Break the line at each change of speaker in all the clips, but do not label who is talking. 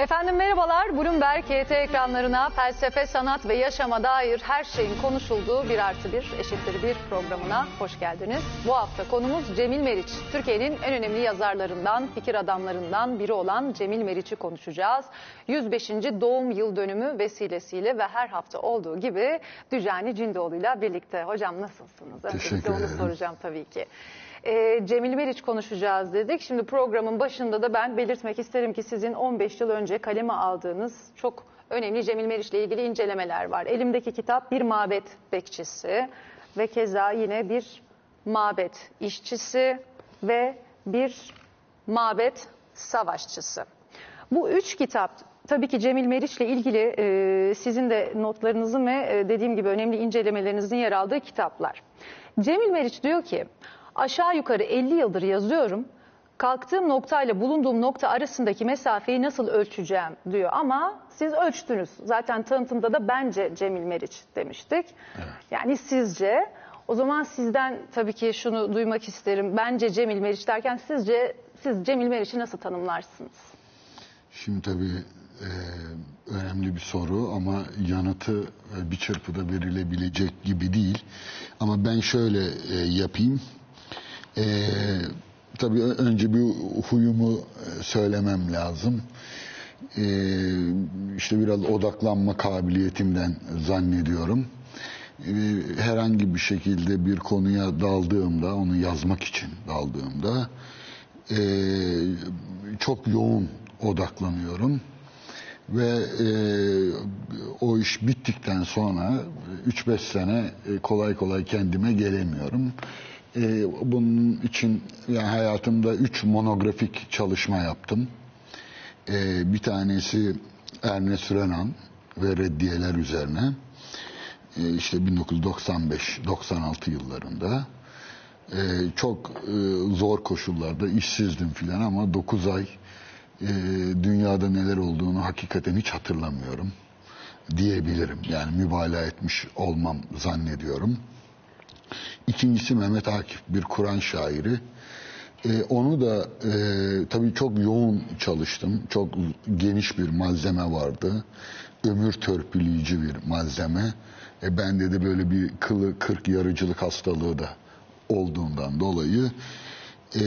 Efendim merhabalar. Bloomberg KT ekranlarına felsefe, sanat ve yaşama dair her şeyin konuşulduğu bir artı bir eşittir bir programına hoş geldiniz. Bu hafta konumuz Cemil Meriç. Türkiye'nin en önemli yazarlarından, fikir adamlarından biri olan Cemil Meriç'i konuşacağız. 105. doğum yıl dönümü vesilesiyle ve her hafta olduğu gibi Dücani Cindoğlu'yla birlikte. Hocam nasılsınız?
Teşekkür
Öncelikle onu
ederim.
soracağım tabii ki. Ee, Cemil Meriç konuşacağız dedik. Şimdi programın başında da ben belirtmek isterim ki sizin 15 yıl önce kaleme aldığınız çok önemli Cemil Meriç'le ilgili incelemeler var. Elimdeki kitap bir mabet bekçisi ve keza yine bir mabet işçisi ve bir mabet savaşçısı. Bu üç kitap tabii ki Cemil Meriç'le ilgili e, sizin de notlarınızın ve e, dediğim gibi önemli incelemelerinizin yer aldığı kitaplar. Cemil Meriç diyor ki aşağı yukarı 50 yıldır yazıyorum. Kalktığım noktayla bulunduğum nokta arasındaki mesafeyi nasıl ölçeceğim diyor ama siz ölçtünüz. Zaten tanıtımda da bence Cemil Meriç demiştik. Yani sizce o zaman sizden tabii ki şunu duymak isterim. Bence Cemil Meriç derken sizce siz Cemil Meriç'i nasıl tanımlarsınız?
Şimdi tabii e, önemli bir soru ama yanıtı e, bir çırpıda verilebilecek gibi değil. Ama ben şöyle e, yapayım. E, tabii önce bir huyumu e, söylemem lazım. E, işte biraz odaklanma kabiliyetimden zannediyorum. E, herhangi bir şekilde bir konuya daldığımda, onu yazmak için daldığımda e, çok yoğun odaklanıyorum ve e, o iş bittikten sonra 3-5 sene e, kolay kolay kendime gelemiyorum. E, bunun için yani hayatımda 3 monografik çalışma yaptım. E, bir tanesi Ernest Renan ve reddiyeler üzerine. E, işte 1995-96 yıllarında. Ee, çok e, zor koşullarda işsizdim filan ama 9 ay e, dünyada neler olduğunu hakikaten hiç hatırlamıyorum diyebilirim. Yani mübalağa etmiş olmam zannediyorum. İkincisi Mehmet Akif bir Kur'an şairi. E, onu da e, tabii çok yoğun çalıştım. Çok geniş bir malzeme vardı. Ömür törpüleyici bir malzeme. E, bende de böyle bir kılı kırk yarıcılık hastalığı da olduğundan dolayı e,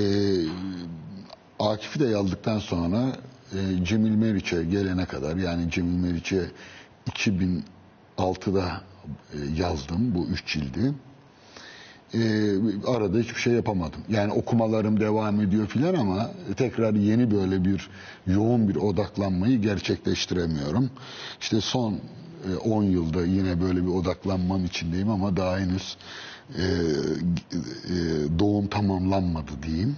Akif'i de yazdıktan sonra e, Cemil Meriç'e gelene kadar yani Cemil Meriç'e 2006'da e, yazdım bu üç cildi. E, arada hiçbir şey yapamadım. Yani okumalarım devam ediyor filan ama tekrar yeni böyle bir yoğun bir odaklanmayı gerçekleştiremiyorum. İşte son e, 10 yılda yine böyle bir odaklanmanın içindeyim ama daha henüz e, e, doğum tamamlanmadı diyeyim.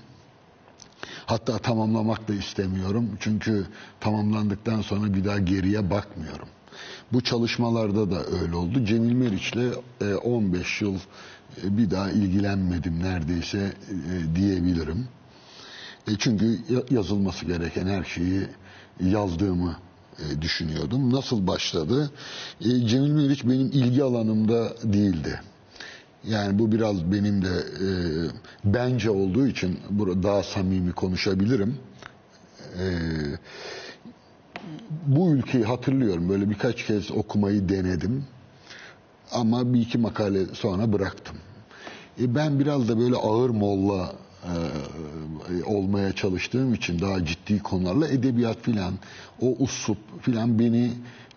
Hatta tamamlamak da istemiyorum. Çünkü tamamlandıktan sonra bir daha geriye bakmıyorum. Bu çalışmalarda da öyle oldu. Cemil Meriç'le e, 15 yıl e, bir daha ilgilenmedim neredeyse e, diyebilirim. E, çünkü ya- yazılması gereken her şeyi yazdığımı e, düşünüyordum. Nasıl başladı? E, Cemil Meriç benim ilgi alanımda değildi. Yani bu biraz benim de e, bence olduğu için burada daha samimi konuşabilirim. E, bu ülkeyi hatırlıyorum. Böyle birkaç kez okumayı denedim. Ama bir iki makale sonra bıraktım. E, ben biraz da böyle ağır molla e, olmaya çalıştığım için daha ciddi konularla edebiyat filan o usup filan beni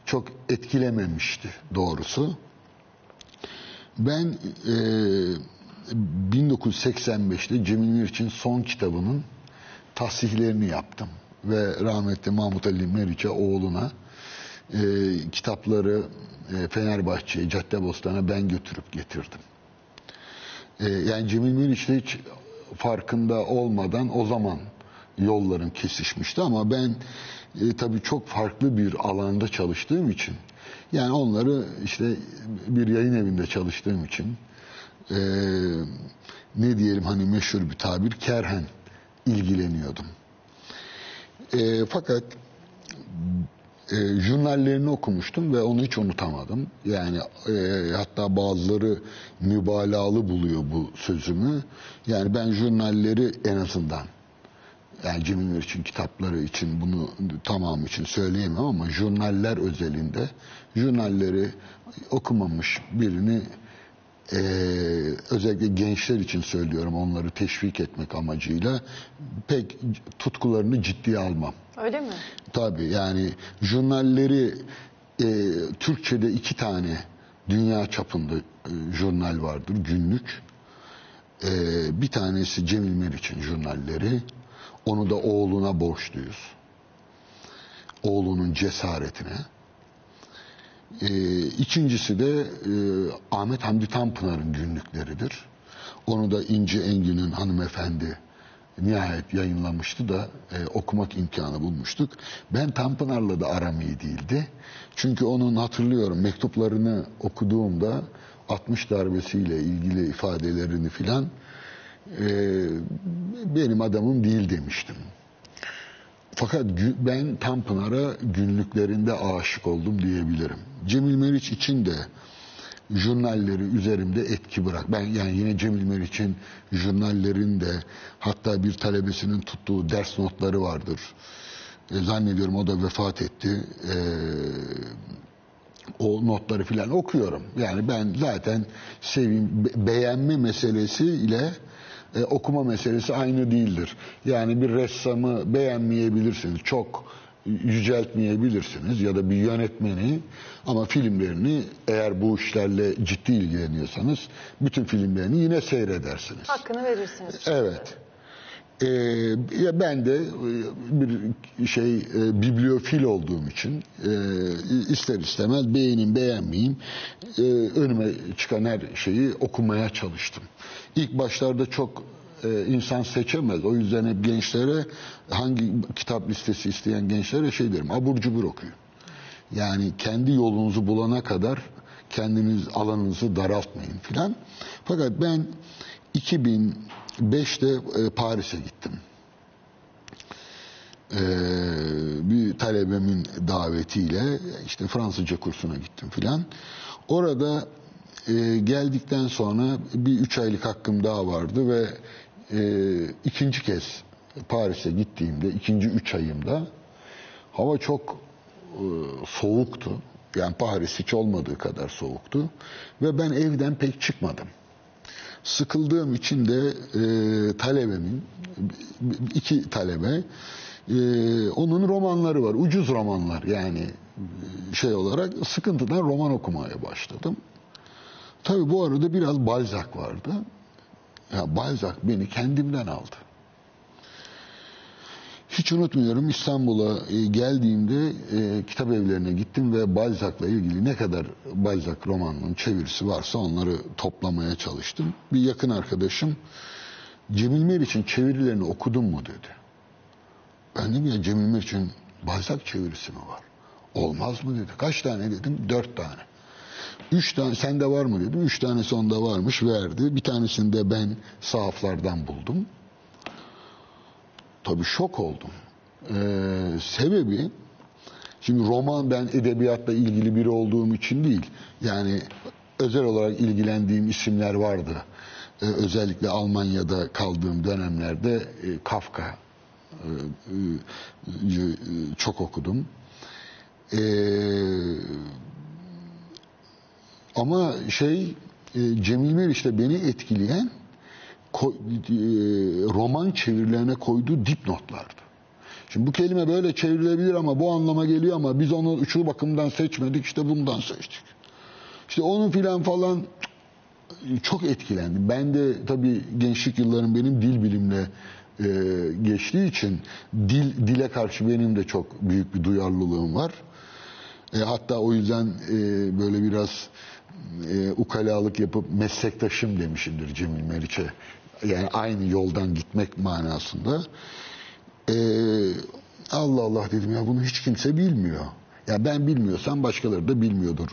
çok etkilememişti doğrusu. Ben e, 1985'te Cemil Meriç'in son kitabının tahsihlerini yaptım. Ve rahmetli Mahmut Ali Meriç'e oğluna e, kitapları e, Fenerbahçe'ye, Caddebostan'a ben götürüp getirdim. E, yani Cemil Meriç'le hiç farkında olmadan o zaman yollarım kesişmişti ama ben e, tabii çok farklı bir alanda çalıştığım için yani onları işte bir yayın evinde çalıştığım için e, ne diyelim hani meşhur bir tabir kerhen ilgileniyordum. E, fakat e, jurnallerini okumuştum ve onu hiç unutamadım. Yani e, hatta bazıları mübalağalı buluyor bu sözümü. Yani ben jurnalleri en azından Yani Cemil Meriç'in kitapları için bunu tamam için söyleyemem ama jurnaller özelinde jurnalleri okumamış birini eee, özellikle gençler için söylüyorum onları teşvik etmek amacıyla pek tutkularını ciddiye almam.
Öyle mi?
Tabii yani jurnalleri e, Türkçe'de iki tane dünya çapında e, jurnal vardır günlük. E, bir tanesi Cemil Meriç'in jurnalleri. Onu da oğluna borçluyuz. Oğlunun cesaretine. E, ikincisi de e, Ahmet Hamdi Tanpınar'ın günlükleridir. Onu da İnci Engün'ün hanımefendi nihayet yayınlamıştı da e, okumak imkanı bulmuştuk. Ben Tanpınar'la da aram iyi değildi. Çünkü onun hatırlıyorum mektuplarını okuduğumda 60 darbesiyle ilgili ifadelerini filan e, benim adamım değil demiştim. Fakat ben Tanpınar'a günlüklerinde aşık oldum diyebilirim. Cemil Meriç için de jurnalleri üzerimde etki bırak. Ben yani yine Cemil Meriç'in jurnallerinde hatta bir talebesinin tuttuğu ders notları vardır. E, zannediyorum o da vefat etti. E, o notları filan okuyorum. Yani ben zaten sevim be- beğenme meselesi ile e, okuma meselesi aynı değildir. Yani bir ressamı beğenmeyebilirsiniz. Çok yüceltmeyebilirsiniz ya da bir yönetmeni ama filmlerini eğer bu işlerle ciddi ilgileniyorsanız bütün filmlerini yine seyredersiniz.
Hakkını verirsiniz.
Evet. Ee, ben de e, bir şey e, bibliofil olduğum için e, ister istemez beğenin beğenmeyeyim e, önüme çıkan her şeyi okumaya çalıştım. İlk başlarda çok e, insan seçemez. O yüzden hep gençlere hangi kitap listesi isteyen gençlere şey derim abur cubur okuyun. Yani kendi yolunuzu bulana kadar kendiniz alanınızı daraltmayın filan. Fakat ben 2005'te e, Paris'e gittim. Ee, bir talebemin davetiyle işte Fransızca kursuna gittim filan. Orada e, geldikten sonra bir üç aylık hakkım daha vardı ve e, ikinci kez Paris'e gittiğimde ikinci üç ayımda hava çok e, soğuktu. Yani Paris hiç olmadığı kadar soğuktu. Ve ben evden pek çıkmadım. Sıkıldığım için de e, talebemin, iki talebe, e, onun romanları var. Ucuz romanlar yani e, şey olarak sıkıntıdan roman okumaya başladım. Tabii bu arada biraz Balzac vardı. Ya Balzac beni kendimden aldı. Hiç unutmuyorum İstanbul'a e, geldiğimde e, kitap evlerine gittim ve Balzac'la ilgili ne kadar Balzac romanının çevirisi varsa onları toplamaya çalıştım. Bir yakın arkadaşım Cemil Meriç'in çevirilerini okudun mu dedi. Ben dedim ya Cemil Meriç'in Balzac çevirisi mi var? Olmaz mı dedi. Kaç tane dedim? Dört tane. Üç tane sende var mı dedim. Üç tanesi onda varmış verdi. Bir tanesini de ben sahaflardan buldum. Tabii şok oldum. Ee, sebebi şimdi roman ben edebiyatla ilgili biri olduğum için değil. Yani özel olarak ilgilendiğim isimler vardı. Ee, özellikle Almanya'da kaldığım dönemlerde e, Kafka e, e, e, çok okudum. Ee, ama şey e, Cemil Meriç'te beni etkileyen e, roman çevirilerine koyduğu dipnotlardı. Şimdi bu kelime böyle çevrilebilir ama bu anlama geliyor ama biz onu şu bakımdan seçmedik işte bundan seçtik. İşte onun filan falan çok etkilendim. Ben de tabii gençlik yıllarım benim dil bilimle e, geçtiği için dil dile karşı benim de çok büyük bir duyarlılığım var. E, hatta o yüzden e, böyle biraz e, ukalalık yapıp meslektaşım demişimdir Cemil Meriç'e. Yani aynı yoldan gitmek manasında. E, Allah Allah dedim ya bunu hiç kimse bilmiyor. Ya ben bilmiyorsam başkaları da bilmiyordur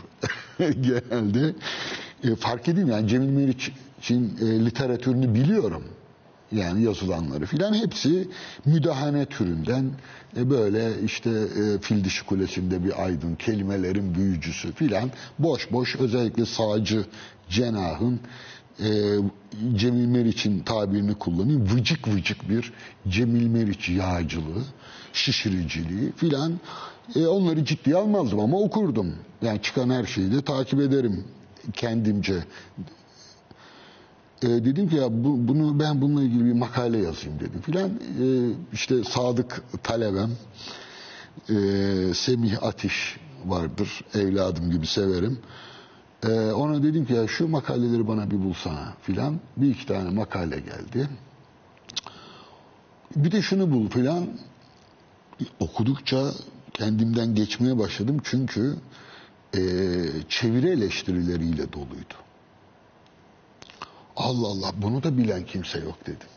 genelde. E, fark edeyim yani Cemil Meriç'in e, literatürünü biliyorum. Yani yazılanları filan hepsi müdahane türünden e, böyle işte e, fil dişi kulesinde bir aydın, kelimelerin büyücüsü filan boş boş özellikle sağcı cenahın e, Cemil Meriç'in tabirini kullanayım. Vıcık vıcık bir Cemil Meriç yağcılığı, şişiriciliği filan. E, onları ciddiye almazdım ama okurdum. Yani çıkan her şeyi de takip ederim kendimce. E, dedim ki ya bu, bunu ben bununla ilgili bir makale yazayım dedim filan. E, işte Sadık talebem e, Semih Atiş vardır. Evladım gibi severim. E, ona dedim ki ya şu makaleleri bana bir bulsana filan. Bir iki tane makale geldi. Bir de şunu bul filan. Okudukça kendimden geçmeye başladım çünkü e, çeviri eleştirileriyle doluydu. Allah Allah bunu da bilen kimse yok dedim.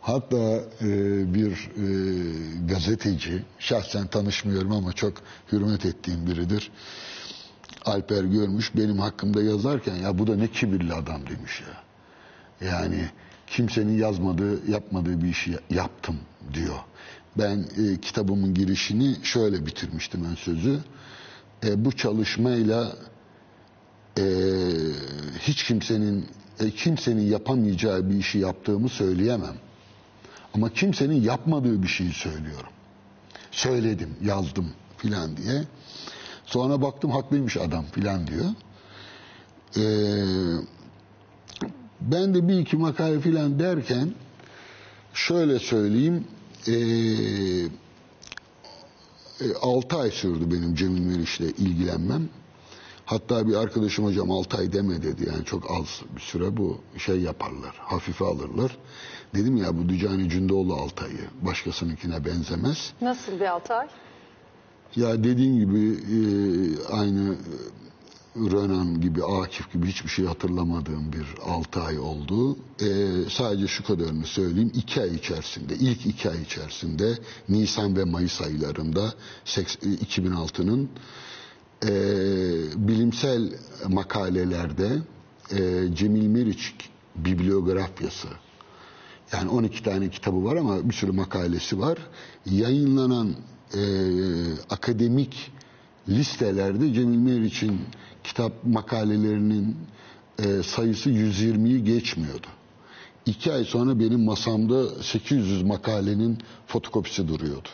Hatta e, bir e, gazeteci, şahsen tanışmıyorum ama çok hürmet ettiğim biridir. Alper görmüş benim hakkımda yazarken ya bu da ne kibirli adam demiş ya. Yani kimsenin yazmadığı, yapmadığı bir işi yaptım diyor. Ben e, kitabımın girişini şöyle bitirmiştim ben sözü. E, bu çalışmayla e, hiç kimsenin e, kimsenin yapamayacağı bir işi yaptığımı söyleyemem. Ama kimsenin yapmadığı bir şeyi söylüyorum. Söyledim, yazdım filan diye. Sonra baktım haklıymış adam filan diyor. Ee, ben de bir iki makale filan derken şöyle söyleyeyim. Ee, 6 ay sürdü benim Cemil Meriç'le ilgilenmem. Hatta bir arkadaşım hocam 6 ay deme dedi. Yani çok az bir süre bu şey yaparlar. Hafife alırlar. Dedim ya bu Dücani Cündoğlu 6 ayı. Başkasınınkine benzemez.
Nasıl bir Altay?
Ya dediğin gibi e, aynı Renan gibi, Akif gibi hiçbir şey hatırlamadığım bir 6 ay oldu. E, sadece şu kadarını söyleyeyim. 2 ay içerisinde, ilk 2 ay içerisinde Nisan ve Mayıs aylarında 2006'nın e, bilimsel makalelerde e, Cemil Meriç bibliografyası yani 12 tane kitabı var ama bir sürü makalesi var. Yayınlanan e, akademik listelerde Cemil Meriç'in kitap makalelerinin e, sayısı 120'yi geçmiyordu. İki ay sonra benim masamda 800 makalenin fotokopisi duruyordu.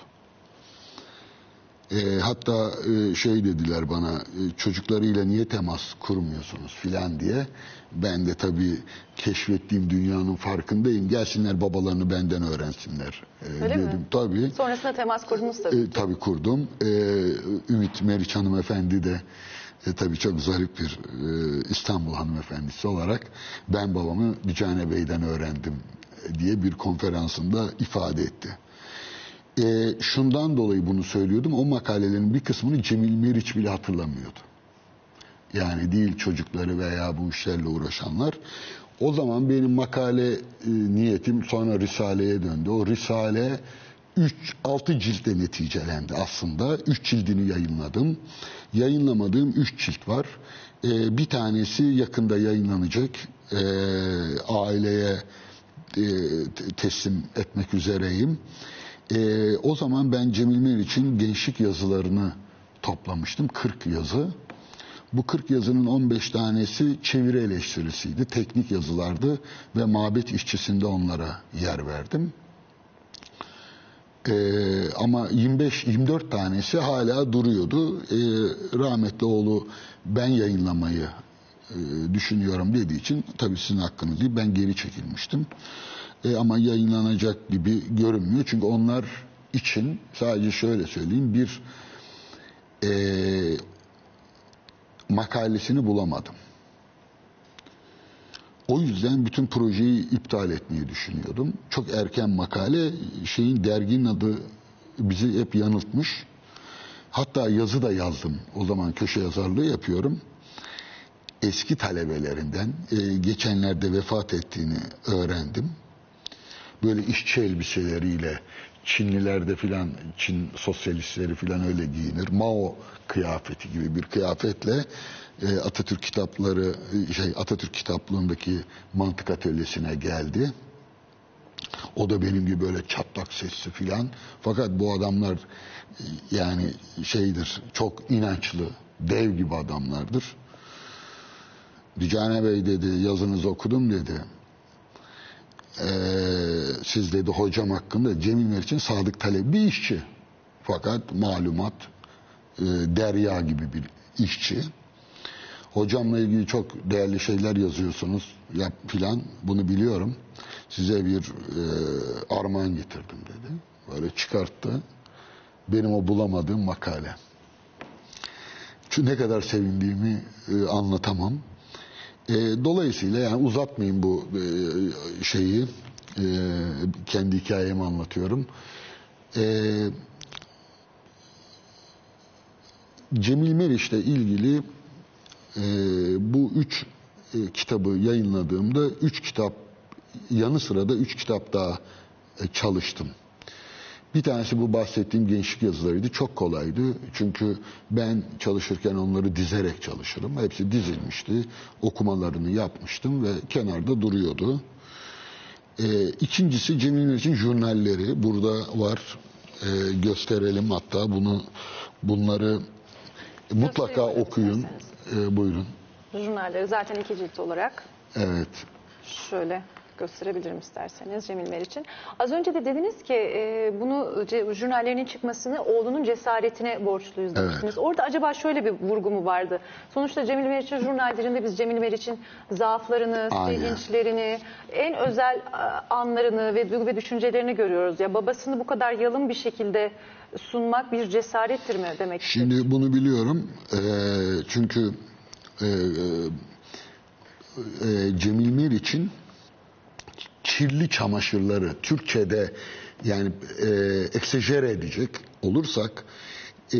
E, hatta e, şey dediler bana e, çocuklarıyla niye temas kurmuyorsunuz filan diye. Ben de tabii keşfettiğim dünyanın farkındayım. Gelsinler babalarını benden öğrensinler e,
Öyle mi?
dedim. Tabii.
Sonrasında temas kurdunuz tabii.
E, tabii kurdum. E, Ümit Meriç hanımefendi de e, tabii çok zarif bir e, İstanbul hanımefendisi olarak ben babamı Dücane Bey'den öğrendim diye bir konferansında ifade etti. E, şundan dolayı bunu söylüyordum. O makalelerin bir kısmını Cemil Meriç bile hatırlamıyordu. Yani değil çocukları veya bu işlerle uğraşanlar. O zaman benim makale e, niyetim sonra Risale'ye döndü. O Risale 3 6 ciltte neticelendi aslında. 3 cildini yayınladım. Yayınlamadığım 3 cilt var. E, bir tanesi yakında yayınlanacak. E, aileye e, teslim etmek üzereyim. E, o zaman ben Cemil Meriç'in gençlik yazılarını toplamıştım. 40 yazı. Bu 40 yazının 15 tanesi çeviri eleştirisiydi. Teknik yazılardı ve mabet işçisinde onlara yer verdim. Ee, ama 25-24 tanesi hala duruyordu. Ee, rahmetli oğlu ben yayınlamayı e, düşünüyorum dediği için tabii sizin hakkınız değil ben geri çekilmiştim. Ee, ama yayınlanacak gibi görünmüyor. Çünkü onlar için sadece şöyle söyleyeyim bir e, makalesini bulamadım. O yüzden bütün projeyi iptal etmeyi düşünüyordum. Çok erken makale şeyin derginin adı bizi hep yanıltmış. Hatta yazı da yazdım. O zaman köşe yazarlığı yapıyorum. Eski talebelerinden e, geçenlerde vefat ettiğini öğrendim. Böyle işçi elbiseleriyle Çinlilerde filan Çin sosyalistleri filan öyle giyinir. Mao kıyafeti gibi bir kıyafetle e, Atatürk kitapları şey Atatürk kitaplığındaki mantık atölyesine geldi. O da benim gibi böyle çatlak sesli filan. Fakat bu adamlar e, yani şeydir çok inançlı, dev gibi adamlardır. Dicane Bey dedi yazınızı okudum dedi. Ee, siz dedi hocam hakkında Cemil Meriç'in sadık talebi bir işçi. Fakat malumat e, derya gibi bir işçi. Hocamla ilgili çok değerli şeyler yazıyorsunuz yap filan bunu biliyorum. Size bir e, armağan getirdim dedi. Böyle çıkarttı. Benim o bulamadığım makale. Çünkü ne kadar sevindiğimi e, anlatamam. E, dolayısıyla yani uzatmayayım bu e, şeyi. E, kendi hikayemi anlatıyorum. E, Cemil Meriç'le ilgili e, bu üç e, kitabı yayınladığımda üç kitap yanı sıra da üç kitap daha e, çalıştım. Bir tanesi bu bahsettiğim gençlik yazılarıydı. Çok kolaydı. Çünkü ben çalışırken onları dizerek çalışırım. Hepsi dizilmişti. Okumalarını yapmıştım ve kenarda duruyordu. Ee, ikincisi Cemil Meriç'in jurnalleri. Burada var. Ee, gösterelim hatta bunu bunları mutlaka okuyun. Ee, buyurun.
Jurnalleri zaten iki cilt olarak
Evet.
şöyle gösterebilirim isterseniz Cemil Meriç'in. Az önce de dediniz ki e, bunu ce- jurnallerinin çıkmasını oğlunun cesaretine borçluyuz demiştiniz. Orada acaba şöyle bir vurgu mu vardı? Sonuçta Cemil Meriç'in jurnallerinde biz Cemil Meriç'in zaaflarını,
Aynen.
sevinçlerini, en özel a, anlarını ve duygu ve düşüncelerini görüyoruz. Ya babasını bu kadar yalın bir şekilde sunmak bir cesarettir mi demek?
Şimdi bunu biliyorum. Ee, çünkü e, e, Cemil Meriç'in kirli çamaşırları Türkçe'de yani e, eksejere edecek olursak e,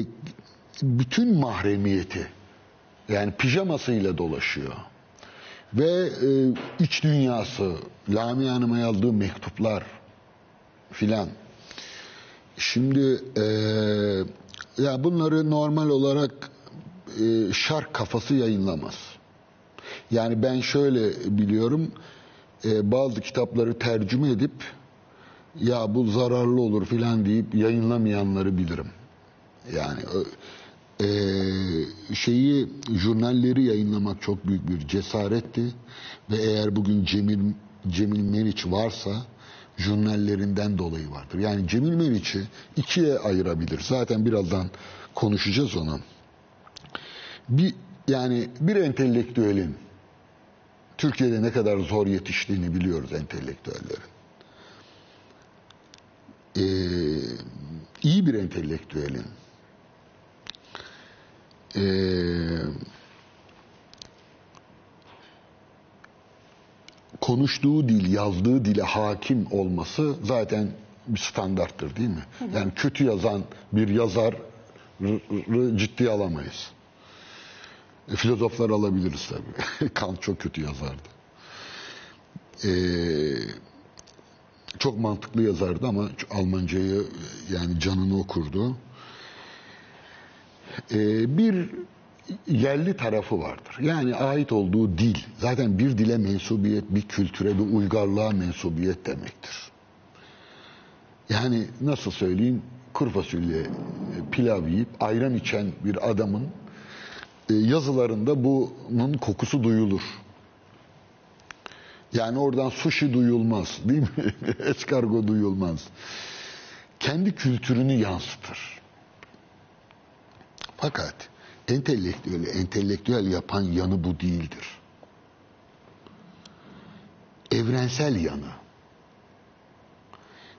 bütün mahremiyeti yani pijamasıyla dolaşıyor. Ve e, iç dünyası, Lamia Hanım'a yazdığı mektuplar filan. Şimdi e, ya bunları normal olarak e, şark kafası yayınlamaz. Yani ben şöyle biliyorum, e, bazı kitapları tercüme edip ya bu zararlı olur filan deyip yayınlamayanları bilirim. Yani e, şeyi jurnalleri yayınlamak çok büyük bir cesaretti ve eğer bugün Cemil Cemil Meriç varsa jurnallerinden dolayı vardır. Yani Cemil Meriç'i ikiye ayırabilir. Zaten birazdan konuşacağız onu. Bir yani bir entelektüelin Türkiye'de ne kadar zor yetiştiğini biliyoruz entelektüellerin. Ee, iyi bir entelektüelin ee, konuştuğu dil, yazdığı dile hakim olması zaten bir standarttır değil mi? Yani kötü yazan bir yazar ciddiye alamayız. E, filozoflar alabiliriz tabii. Kant çok kötü yazardı. Ee, çok mantıklı yazardı ama Almancayı yani canını okurdu. Ee, bir yerli tarafı vardır. Yani ait olduğu dil. Zaten bir dile mensubiyet, bir kültüre, bir uygarlığa mensubiyet demektir. Yani nasıl söyleyeyim, kuru fasulye e, pilav yiyip ayran içen bir adamın e, yazılarında bunun kokusu duyulur. Yani oradan sushi duyulmaz değil mi? Eskargo duyulmaz. Kendi kültürünü yansıtır. Fakat entelektüeli entelektüel yapan yanı bu değildir. Evrensel yanı.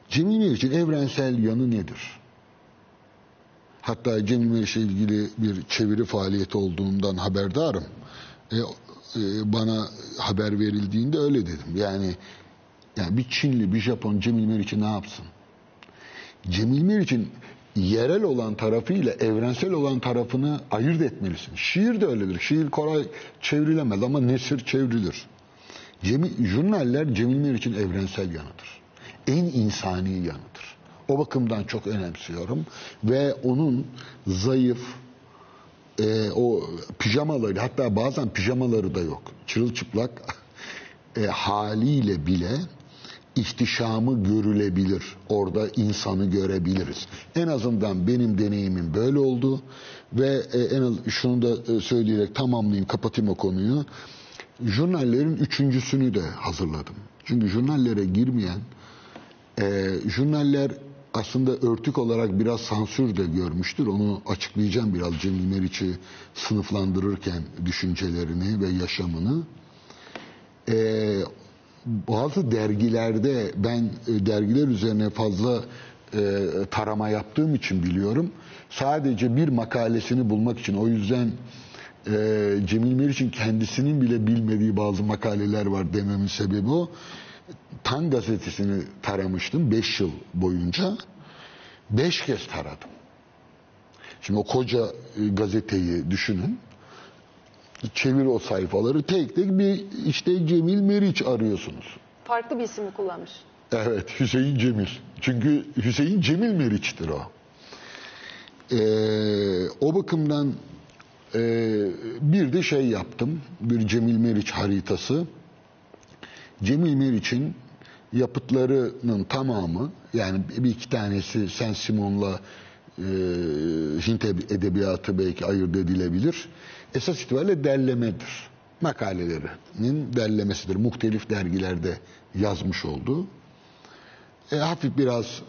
Cemil Meriç'in evrensel yanı nedir? Hatta Meriç'le ilgili bir çeviri faaliyeti olduğundan haberdarım. E, e, bana haber verildiğinde öyle dedim. Yani, yani bir Çinli, bir Japon Cemil Meriç'i ne yapsın? Cemil Meriç'in yerel olan tarafıyla evrensel olan tarafını ayırt etmelisin. Şiir de öyledir. Şiir kolay çevrilemez ama nesir çevrilir. Cemil, jurnaller Cemil Meriç'in evrensel yanıdır. En insani yanıdır. O bakımdan çok önemsiyorum. Ve onun zayıf, e, o pijamaları hatta bazen pijamaları da yok. Çırılçıplak e, haliyle bile ihtişamı görülebilir. Orada insanı görebiliriz. En azından benim deneyimim böyle oldu ve e, en az şunu da e, söyleyerek tamamlayayım, kapatayım o konuyu. jurnallerin üçüncüsünü de hazırladım. Çünkü jurnallere girmeyen e, jurnaller aslında örtük olarak biraz sansür de görmüştür. Onu açıklayacağım biraz Cemil Meriç'i sınıflandırırken düşüncelerini ve yaşamını. E, bazı dergilerde ben e, dergiler üzerine fazla e, tarama yaptığım için biliyorum. Sadece bir makalesini bulmak için o yüzden e, Cemil Meriç'in kendisinin bile bilmediği bazı makaleler var dememin sebebi o. Tan gazetesini taramıştım 5 yıl boyunca. 5 kez taradım. Şimdi o koca e, gazeteyi düşünün. Çevir o sayfaları tek tek bir işte Cemil Meriç arıyorsunuz.
Farklı bir isim kullanmış?
Evet Hüseyin Cemil. Çünkü Hüseyin Cemil Meriç'tir o. Ee, o bakımdan e, bir de şey yaptım. Bir Cemil Meriç haritası. Cemil Meriç'in yapıtlarının tamamı yani bir iki tanesi Sen Simon'la e, Hint edebiyatı belki ayırt edilebilir. Esas itibariyle derlemedir. Makalelerinin derlemesidir. Muhtelif dergilerde yazmış olduğu. E, hafif biraz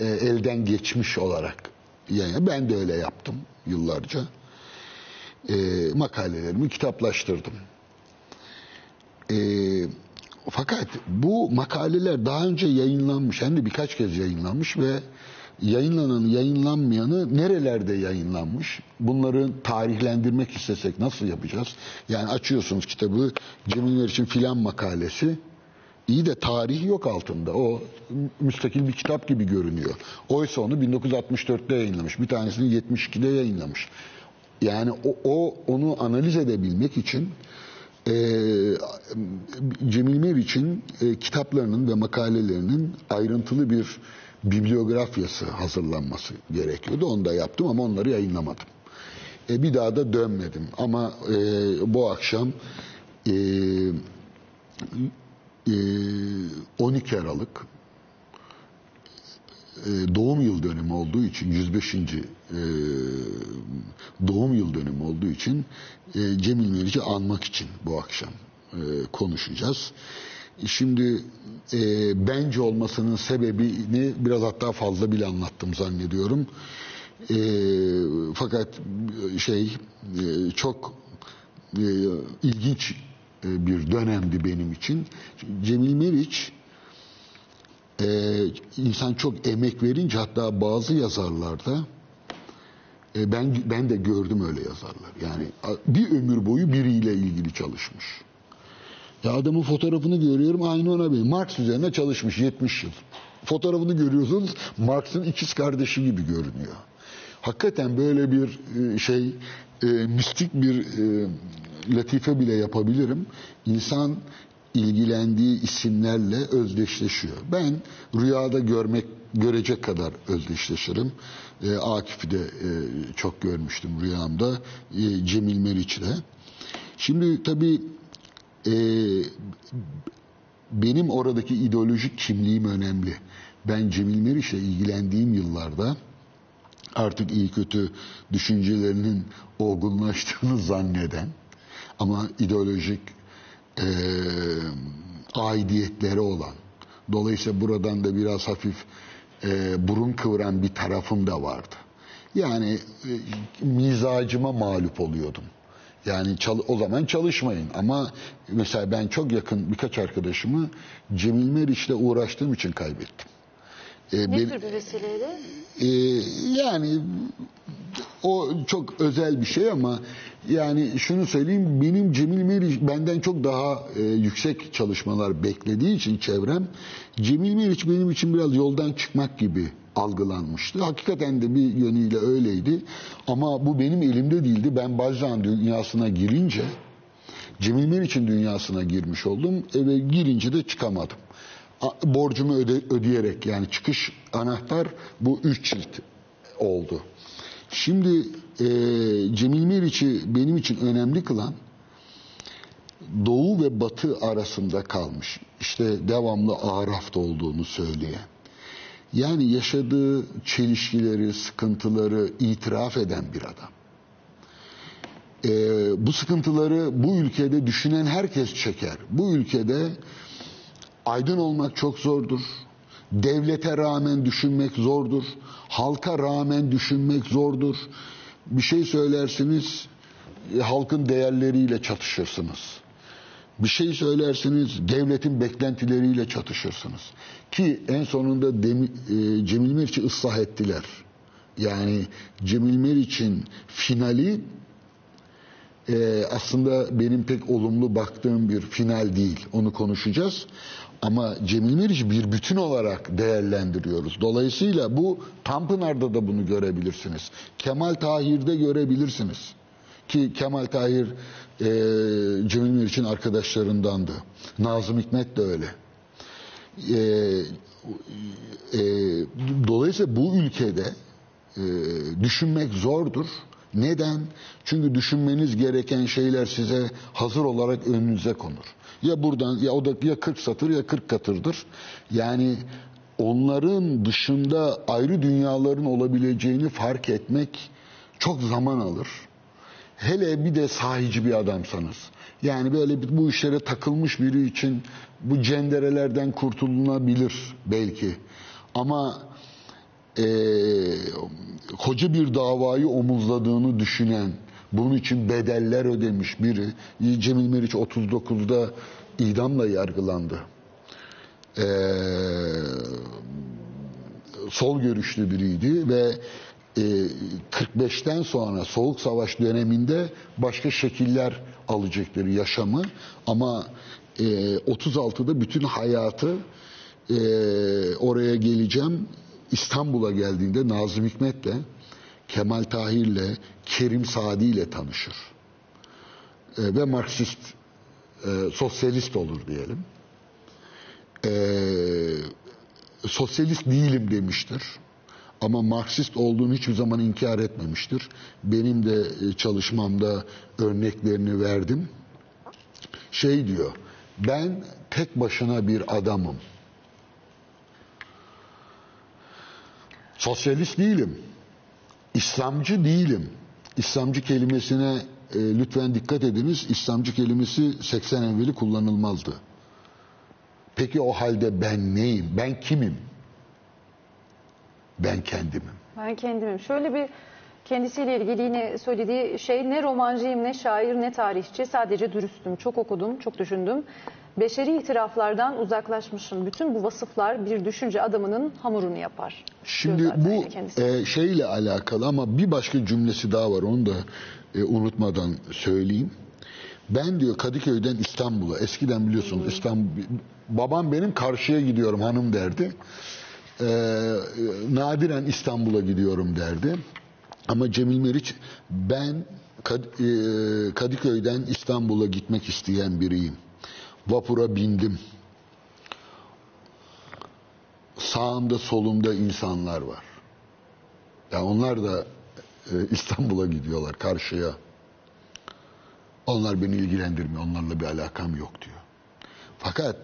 e, elden geçmiş olarak yani ben de öyle yaptım yıllarca. E, makalelerimi kitaplaştırdım. E, fakat bu makaleler daha önce yayınlanmış, hem de birkaç kez yayınlanmış ve yayınlanan, yayınlanmayanı nerelerde yayınlanmış? Bunları tarihlendirmek istesek nasıl yapacağız? Yani açıyorsunuz kitabı, Cemil Meriç'in filan makalesi. İyi de tarihi yok altında. O müstakil bir kitap gibi görünüyor. Oysa onu 1964'te yayınlamış. Bir tanesini 72'de yayınlamış. Yani o, o onu analiz edebilmek için e, Cemil Meriç'in e, kitaplarının ve makalelerinin ayrıntılı bir bibliografyası hazırlanması gerekiyordu. Onu da yaptım ama onları yayınlamadım. E, bir daha da dönmedim. Ama e, bu akşam e, e, 12 Aralık doğum yıl dönümü olduğu için 105. E, doğum yıl dönümü olduğu için e, Cemil Meriç'i anmak için bu akşam e, konuşacağız. Şimdi e, bence olmasının sebebini biraz hatta fazla bile anlattım zannediyorum. E, fakat şey e, çok e, ilginç e, bir dönemdi benim için. Cemil Meriç e, insan çok emek verince hatta bazı yazarlarda e, ben ben de gördüm öyle yazarlar. Yani bir ömür boyu biriyle ilgili çalışmış. Ya adamın fotoğrafını görüyorum aynı ona bir. Marx üzerine çalışmış 70 yıl. Fotoğrafını görüyorsunuz Marx'ın ikiz kardeşi gibi görünüyor. Hakikaten böyle bir e, şey e, mistik bir e, latife bile yapabilirim. İnsan ilgilendiği isimlerle özdeşleşiyor. Ben rüyada görmek görecek kadar özdeşleşirim. E, Akif'i de e, çok görmüştüm rüyamda. E, Cemil Meriç'le. Şimdi tabii e, benim oradaki ideolojik kimliğim önemli. Ben Cemil Meriç'le ilgilendiğim yıllarda artık iyi kötü düşüncelerinin olgunlaştığını zanneden ama ideolojik e, aidiyetleri olan dolayısıyla buradan da biraz hafif e, burun kıvıran bir tarafım da vardı. Yani e, mizacıma mağlup oluyordum. Yani çal, o zaman çalışmayın ama mesela ben çok yakın birkaç arkadaşımı Cemil Meriç'le uğraştığım için kaybettim.
E, ne ben, tür bir vesileyle?
E, yani o çok özel bir şey ama yani şunu söyleyeyim benim Cemil Meriç benden çok daha e, yüksek çalışmalar beklediği için çevrem Cemil Meriç benim için biraz yoldan çıkmak gibi algılanmıştı. Hakikaten de bir yönüyle öyleydi. Ama bu benim elimde değildi. Ben Balzac dünyasına girince Cemil Meriç'in dünyasına girmiş oldum. Eve girince de çıkamadım. Borcumu öde, ödeyerek yani çıkış anahtar bu üç cilt oldu. Şimdi e, Cemil Meriç'i benim için önemli kılan Doğu ve Batı arasında kalmış. İşte devamlı Araf'ta olduğunu söyleyen. Yani yaşadığı çelişkileri, sıkıntıları itiraf eden bir adam. e, bu sıkıntıları bu ülkede düşünen herkes çeker. Bu ülkede aydın olmak çok zordur. Devlete rağmen düşünmek zordur. Halka rağmen düşünmek zordur. Bir şey söylersiniz, e, halkın değerleriyle çatışırsınız. Bir şey söylersiniz, devletin beklentileriyle çatışırsınız. Ki en sonunda Demi, e, Cemil Meriç'i ıslah ettiler. Yani Cemil Meriç'in finali e, aslında benim pek olumlu baktığım bir final değil. Onu konuşacağız. Ama Cemil Meriç bir bütün olarak değerlendiriyoruz. Dolayısıyla bu Tanpınar'da da bunu görebilirsiniz. Kemal Tahir'de görebilirsiniz. Ki Kemal Tahir e, Cemil Meriç'in arkadaşlarındandı. Nazım Hikmet de öyle. E, e, dolayısıyla bu ülkede e, düşünmek zordur. Neden? Çünkü düşünmeniz gereken şeyler size hazır olarak önünüze konur. Ya buradan ya o da ya 40 satır ya 40 katırdır. Yani onların dışında ayrı dünyaların olabileceğini fark etmek çok zaman alır. Hele bir de sahici bir adamsanız. Yani böyle bu işlere takılmış biri için bu cenderelerden kurtulunabilir belki. Ama e, koca bir davayı omuzladığını düşünen, bunun için bedeller ödemiş biri. Cemil Meriç 39'da idamla yargılandı. E, sol görüşlü biriydi ve e, 45'ten sonra Soğuk Savaş döneminde başka şekiller alacaktır yaşamı ama e, 36'da bütün hayatı e, oraya geleceğim İstanbul'a geldiğinde Nazım Hikmet'le, Kemal Tahir'le, Kerim Sadi ile tanışır. E, ve Marksist, e, sosyalist olur diyelim. E, sosyalist değilim demiştir. Ama Marksist olduğunu hiçbir zaman inkar etmemiştir. Benim de çalışmamda örneklerini verdim. Şey diyor, ben tek başına bir adamım. Sosyalist değilim. İslamcı değilim. İslamcı kelimesine e, lütfen dikkat ediniz. İslamcı kelimesi 80 evveli kullanılmazdı. Peki o halde ben neyim? Ben kimim? Ben kendimim.
Ben kendimim. Şöyle bir kendisiyle ilgili yine söylediği şey ne romancıyım, ne şair, ne tarihçi. Sadece dürüstüm. Çok okudum, çok düşündüm. Beşeri itiraflardan uzaklaşmışım. Bütün bu vasıflar bir düşünce adamının hamurunu yapar.
Şimdi bu e, şeyle alakalı ama bir başka cümlesi daha var. Onu da e, unutmadan söyleyeyim. Ben diyor Kadıköy'den İstanbul'a eskiden biliyorsunuz hmm. İstanbul babam benim karşıya gidiyorum hanım derdi. Ee, nadiren İstanbul'a gidiyorum derdi. Ama Cemil Meriç ben e, Kadıköy'den İstanbul'a gitmek isteyen biriyim. Vapura bindim. Sağımda solumda insanlar var. Ya yani onlar da e, İstanbul'a gidiyorlar karşıya. Onlar beni ilgilendirmiyor. Onlarla bir alakam yok diyor. Fakat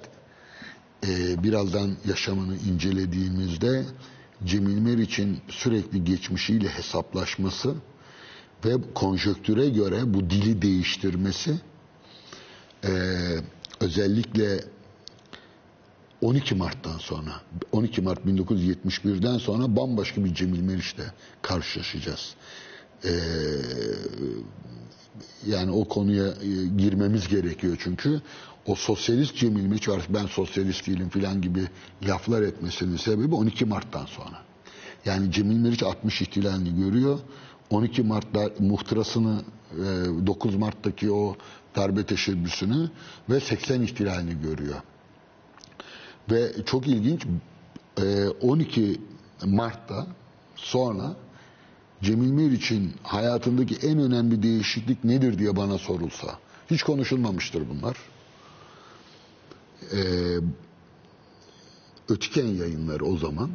e, birazdan yaşamını incelediğimizde Cemil Meriç'in sürekli geçmişiyle hesaplaşması ve konjöktüre göre bu dili değiştirmesi e, özellikle 12 Mart'tan sonra 12 Mart 1971'den sonra bambaşka bir Cemil Meriç'le karşılaşacağız. Ee, yani o konuya e, girmemiz gerekiyor çünkü o sosyalist Cemil Meriç var ben sosyalist değilim filan gibi laflar etmesinin sebebi 12 Mart'tan sonra. Yani Cemil Meriç 60 ihtilalini görüyor. 12 Mart'ta muhtırasını 9 e, Mart'taki o darbe teşebbüsünü ve 80 ihtilalini görüyor. Ve çok ilginç 12 e, Mart'ta sonra Cemil Meriç'in hayatındaki en önemli değişiklik nedir diye bana sorulsa. Hiç konuşulmamıştır bunlar. Ee, Ötken yayınları o zaman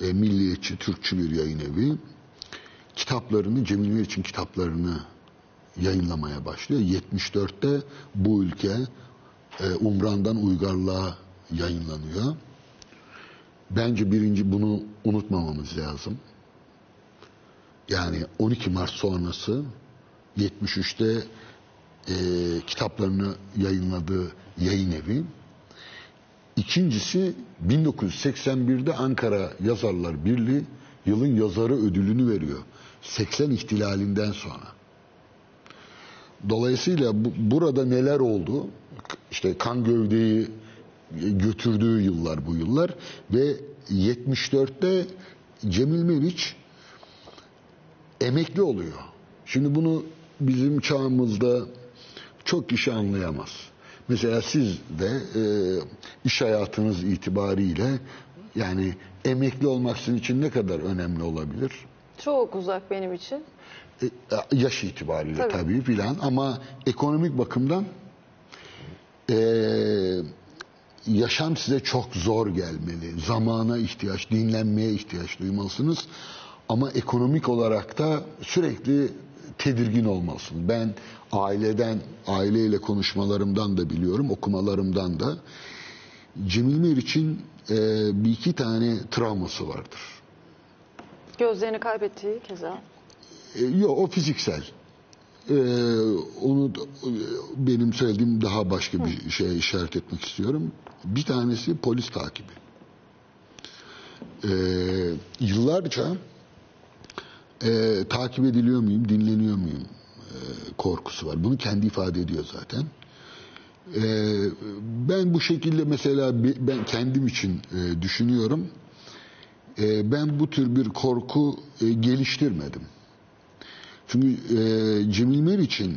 e, milliyetçi, Türkçü bir yayın evi kitaplarını, Cemil Meriç'in kitaplarını yayınlamaya başlıyor. 74'te bu ülke e, Umran'dan Uygarlığa yayınlanıyor. Bence birinci bunu unutmamamız lazım. Yani 12 Mart sonrası 73'te e, kitaplarını yayınladığı yayın evi. İkincisi 1981'de Ankara Yazarlar Birliği yılın yazarı ödülünü veriyor. 80 ihtilalinden sonra. Dolayısıyla bu, burada neler oldu? İşte kan gövdeyi götürdüğü yıllar bu yıllar ve 74'te Cemil Meriç emekli oluyor. Şimdi bunu bizim çağımızda çok kişi anlayamaz. Mesela siz de e, iş hayatınız itibariyle yani emekli olmak sizin için ne kadar önemli olabilir?
Çok uzak benim için.
E, yaş itibariyle
Tabii.
tabii, filan ama ekonomik bakımdan e, yaşam size çok zor gelmeli. Zamana ihtiyaç, dinlenmeye ihtiyaç duymalısınız. Ama ekonomik olarak da sürekli tedirgin olmalısınız. Ben aileden, aileyle konuşmalarımdan da biliyorum, okumalarımdan da. Cemil Meriç'in e, bir iki tane travması vardır.
Gözlerini kaybettiği keza.
E, yok o fiziksel. E, onu e, benim söylediğim daha başka bir şey işaret etmek istiyorum. Bir tanesi polis takibi. E, yıllarca e, takip ediliyor muyum, dinleniyor muyum e, korkusu var. Bunu kendi ifade ediyor zaten. E, ben bu şekilde mesela ben kendim için e, düşünüyorum. E, ben bu tür bir korku e, geliştirmedim. Çünkü e, Cemil Meriç'in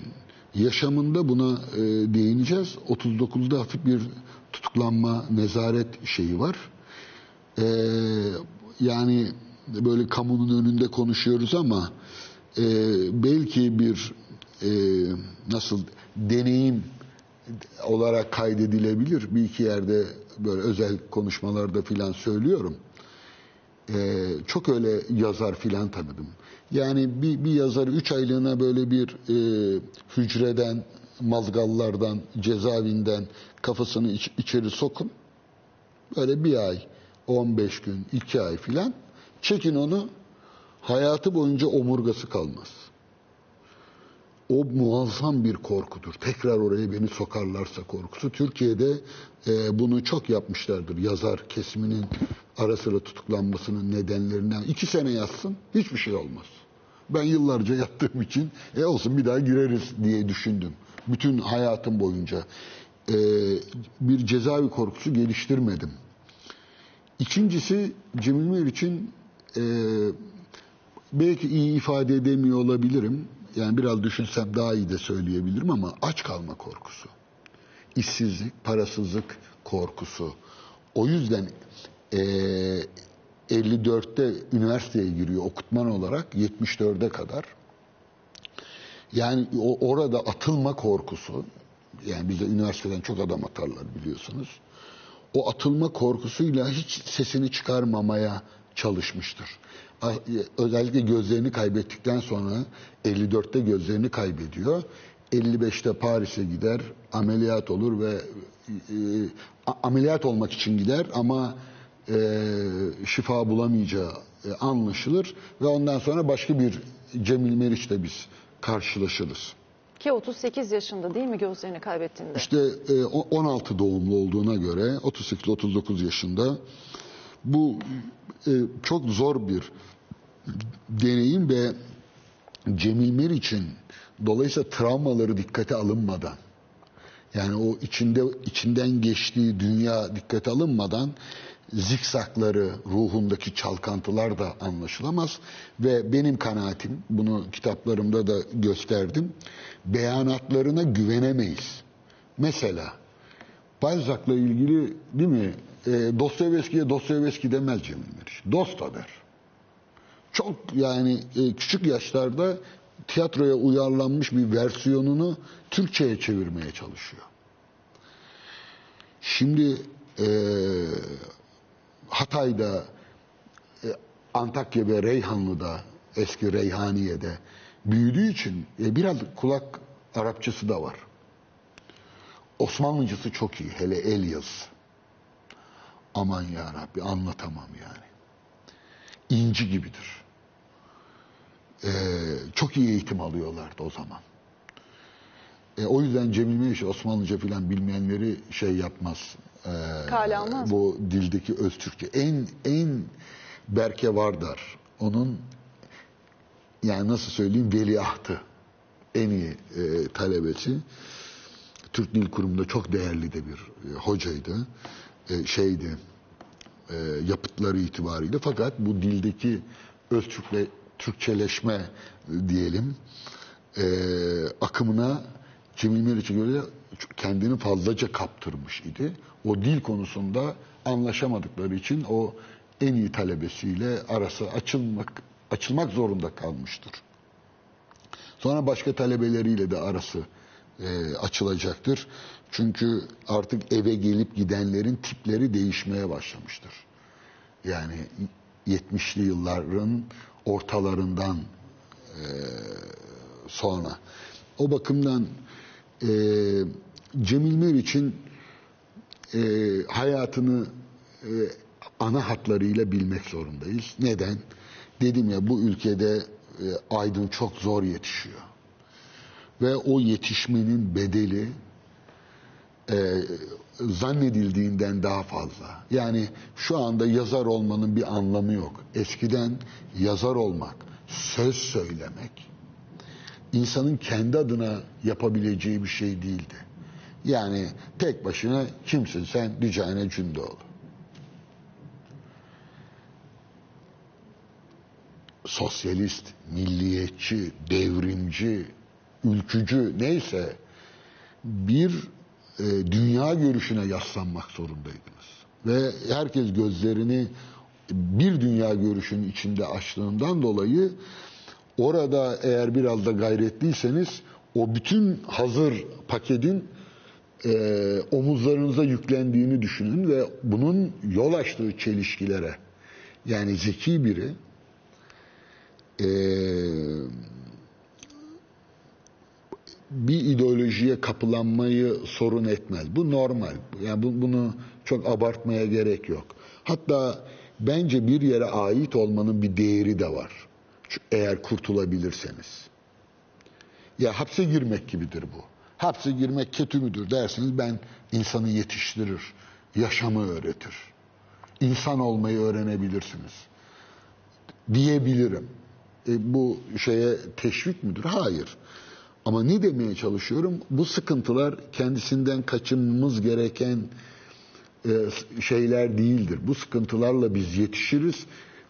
yaşamında buna e, değineceğiz. 39'da hafif bir tutuklanma, nezaret şeyi var. E, yani böyle kamunun önünde konuşuyoruz ama e, belki bir e, nasıl deneyim olarak kaydedilebilir. Bir iki yerde böyle özel konuşmalarda filan söylüyorum. Ee, çok öyle yazar filan tanıdım. Yani bir, bir yazarı üç aylığına böyle bir e, hücreden, mazgallardan, cezaevinden kafasını iç- içeri sokun. Böyle bir ay, 15 gün, iki ay filan. Çekin onu, hayatı boyunca omurgası kalmaz. O muazzam bir korkudur. Tekrar oraya beni sokarlarsa korkusu. Türkiye'de e, bunu çok yapmışlardır. Yazar kesiminin ara sıra tutuklanmasının nedenlerinden. iki sene yatsın hiçbir şey olmaz. Ben yıllarca yattığım için e olsun bir daha gireriz diye düşündüm. Bütün hayatım boyunca e, bir cezaevi korkusu geliştirmedim. İkincisi Cemil Meriç'in e, belki iyi ifade edemiyor olabilirim. Yani biraz düşünsem daha iyi de söyleyebilirim ama aç kalma korkusu. İşsizlik, parasızlık korkusu. O yüzden e, 54'te üniversiteye giriyor okutman olarak 74'e kadar. Yani o, orada atılma korkusu. Yani bize üniversiteden çok adam atarlar biliyorsunuz. O atılma korkusuyla hiç sesini çıkarmamaya çalışmıştır. A- Özellikle gözlerini kaybettikten sonra 54'te gözlerini kaybediyor. 55'te Paris'e gider, ameliyat olur ve e, a- ameliyat olmak için gider ama e, şifa bulamayacağı e, anlaşılır ve ondan sonra başka bir Cemil Meriç'le biz karşılaşırız.
Ki 38 yaşında değil mi gözlerini kaybettiğinde?
İşte e, o- 16 doğumlu olduğuna göre 38-39 yaşında bu e, çok zor bir deneyim ve Cemil Meriç'in dolayısıyla travmaları dikkate alınmadan yani o içinde içinden geçtiği dünya dikkate alınmadan zikzakları, ruhundaki çalkantılar da anlaşılamaz ve benim kanaatim bunu kitaplarımda da gösterdim. Beyanatlarına güvenemeyiz. Mesela Balzac'la ilgili değil mi? E, Dostoyevski'ye Dostoyevski demez Cemil Meriç. Dosta der. Çok yani e, küçük yaşlarda tiyatroya uyarlanmış bir versiyonunu Türkçe'ye çevirmeye çalışıyor. Şimdi e, Hatay'da, e, Antakya ve Reyhanlı'da, eski Reyhaniye'de büyüdüğü için e, biraz kulak Arapçası da var. Osmanlıcısı çok iyi, hele el yazısı. Aman ya Rabbi anlatamam yani. İnci gibidir. Ee, çok iyi eğitim alıyorlardı o zaman. E, o yüzden Cemil Meriç Osmanlıca filan bilmeyenleri şey yapmaz. E,
Kale almaz?
Bu dildeki öz Türkçe. En en Berke Vardar. Onun yani nasıl söyleyeyim veliahtı. En iyi e, talebesi. Türk Dil Kurumu'nda çok değerli de bir e, hocaydı. E, şeydi e, yapıtları itibariyle fakat bu dildeki öz Türkle, Türkçeleşme diyelim e, akımına Cemil Meriç'e göre kendini fazlaca kaptırmış idi. O dil konusunda anlaşamadıkları için o en iyi talebesiyle arası açılmak açılmak zorunda kalmıştır. Sonra başka talebeleriyle de arası e, açılacaktır. Çünkü artık eve gelip gidenlerin tipleri değişmeye başlamıştır. Yani 70'li yılların ortalarından e, sonra. O bakımdan e, Cemil Meriç'in e, hayatını e, ana hatlarıyla bilmek zorundayız. Neden? Dedim ya bu ülkede aydın çok zor yetişiyor. Ve o yetişmenin bedeli e, zannedildiğinden daha fazla. Yani şu anda yazar olmanın bir anlamı yok. Eskiden yazar olmak, söz söylemek insanın kendi adına yapabileceği bir şey değildi. Yani tek başına kimsin sen Dücane Cündoğlu. Sosyalist, milliyetçi, devrimci, ülkücü neyse bir e, dünya görüşüne yaslanmak zorundaydınız. Ve herkes gözlerini bir dünya görüşünün içinde açtığından dolayı orada eğer biraz da gayretliyseniz o bütün hazır paketin e, omuzlarınıza yüklendiğini düşünün ve bunun yol açtığı çelişkilere yani zeki biri e, bir ideolojiye kapılanmayı sorun etmez. Bu normal. Yani bu, bunu çok abartmaya gerek yok. Hatta bence bir yere ait olmanın bir değeri de var. Eğer kurtulabilirseniz. Ya hapse girmek gibidir bu. Hapse girmek kötü müdür derseniz ben insanı yetiştirir, yaşamı öğretir. İnsan olmayı öğrenebilirsiniz. Diyebilirim. E, bu şeye teşvik müdür? Hayır. Ama ne demeye çalışıyorum? Bu sıkıntılar kendisinden kaçınmamız gereken e, şeyler değildir. Bu sıkıntılarla biz yetişiriz.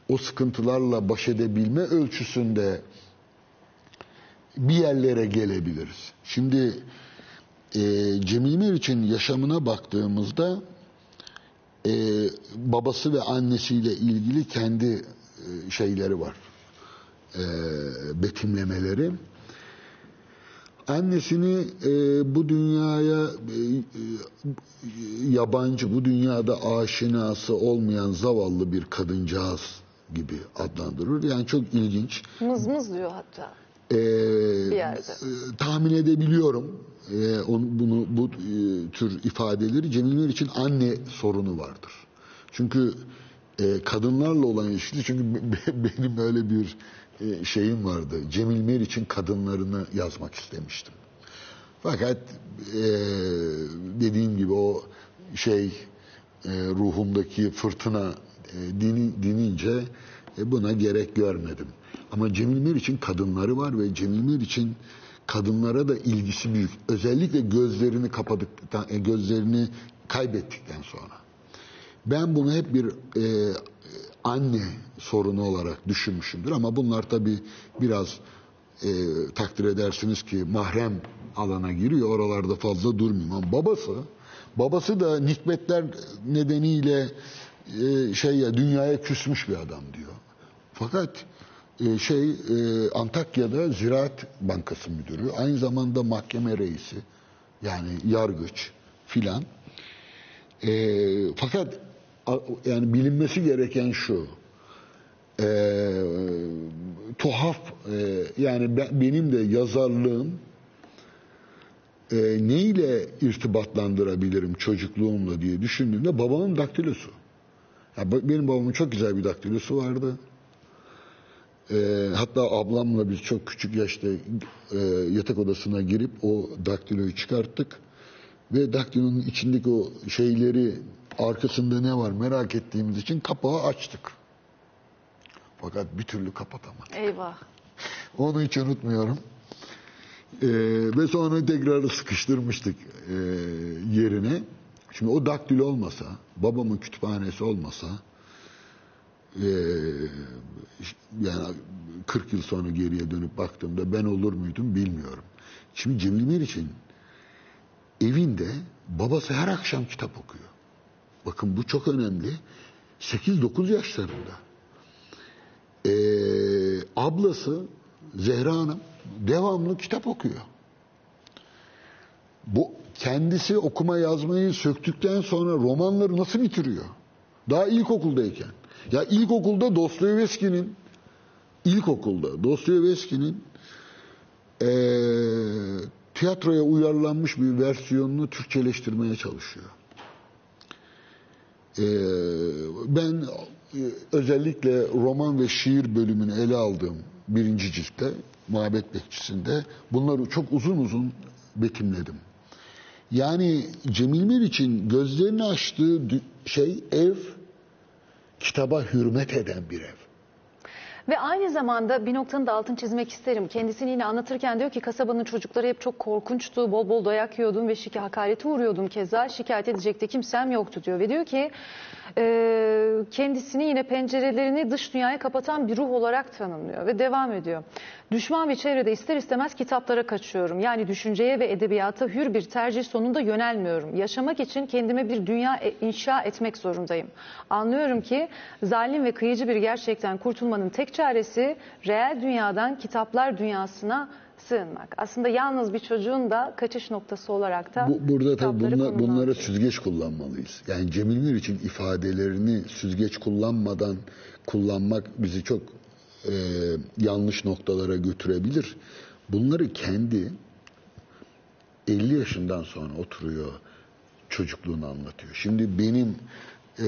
O sıkıntılarla baş edebilme ölçüsünde bir yerlere gelebiliriz. Şimdi e, Cemil Meriç'in yaşamına baktığımızda e, babası ve annesiyle ilgili kendi e, şeyleri var. E, betimlemeleri. Annesini e, bu dünyaya e, e, yabancı, bu dünyada aşinası olmayan zavallı bir kadıncağız gibi adlandırır. Yani çok ilginç.
Mızmız diyor hatta.
Ee,
bir yerde.
e, tahmin edebiliyorum e, onu, bunu bu e, tür ifadeleri Cemil Meriç için anne sorunu vardır. Çünkü e, kadınlarla olan ilişkisi çünkü be- benim öyle bir e, şeyim vardı. Cemil Meriç'in kadınlarını yazmak istemiştim. Fakat e, dediğim gibi o şey e, ruhumdaki fırtına e, dini, dinince e, buna gerek görmedim. Ama Cemil Meriç'in kadınları var ve Cemil Meriç'in kadınlara da ilgisi büyük. Özellikle gözlerini kapadıktan, e, gözlerini kaybettikten sonra. Ben bunu hep bir e, anne sorunu olarak düşünmüşümdür ama bunlar tabi biraz e, takdir edersiniz ki mahrem alana giriyor. Oralarda fazla durmayayım. Ama babası, babası da nikmetler nedeniyle e, şey ya dünyaya küsmüş bir adam diyor. Fakat e, şey e, Antakya'da Ziraat Bankası müdürü, aynı zamanda mahkeme reisi, yani yargıç filan. E, fakat yani bilinmesi gereken şu. E, tuhaf e, yani ben- benim de yazarlığım e, neyle irtibatlandırabilirim çocukluğumla diye düşündüğümde babamın daktilosu. Ya, benim babamın çok güzel bir daktilosu vardı. Ee, hatta ablamla biz çok küçük yaşta e, yatak odasına girip o daktiloyu çıkarttık. Ve daktilonun içindeki o şeyleri arkasında ne var merak ettiğimiz için kapağı açtık. Fakat bir türlü kapatamadık.
Eyvah.
Onu hiç unutmuyorum. Ee, ve sonra tekrar sıkıştırmıştık e, yerine. Şimdi o daktilo olmasa, babamın kütüphanesi olmasa, e, yani 40 yıl sonra geriye dönüp baktığımda ben olur muydum bilmiyorum. Şimdi Cemil Meriç'in evinde babası her akşam kitap okuyor. Bakın bu çok önemli. 8-9 yaşlarında. Ee, ablası Zehra Hanım devamlı kitap okuyor. Bu kendisi okuma yazmayı söktükten sonra romanları nasıl bitiriyor? Daha ilkokuldayken. Ya ilkokulda Dostoyevski'nin ilkokulda Dostoyevski'nin eee tiyatroya uyarlanmış bir versiyonunu Türkçeleştirmeye çalışıyor. Ee, ben e, özellikle roman ve şiir bölümünü ele aldığım birinci ciltte, Muhabbet Bekçisi'nde bunları çok uzun uzun betimledim. Yani Cemil Meriç'in gözlerini açtığı şey ev, kitaba hürmet eden bir ev.
Ve aynı zamanda bir noktanın da altını çizmek isterim. Kendisini yine anlatırken diyor ki kasabanın çocukları hep çok korkunçtu. Bol bol dayak yiyordum ve şika hakarete uğruyordum keza. Şikayet edecek de kimsem yoktu diyor. Ve diyor ki kendisini yine pencerelerini dış dünyaya kapatan bir ruh olarak tanımlıyor. Ve devam ediyor. Düşman bir çevrede ister istemez kitaplara kaçıyorum. Yani düşünceye ve edebiyata hür bir tercih sonunda yönelmiyorum. Yaşamak için kendime bir dünya e- inşa etmek zorundayım. Anlıyorum ki zalim ve kıyıcı bir gerçekten kurtulmanın tek çaresi reel dünyadan kitaplar dünyasına sığınmak. Aslında yalnız bir çocuğun da kaçış noktası olarak da
Bu, burada tabii bunla, bunlara süzgeç kullanmalıyız. Yani Cemil Meriç'in ifadelerini süzgeç kullanmadan kullanmak bizi çok e, yanlış noktalara götürebilir. Bunları kendi 50 yaşından sonra oturuyor çocukluğunu anlatıyor. Şimdi benim e,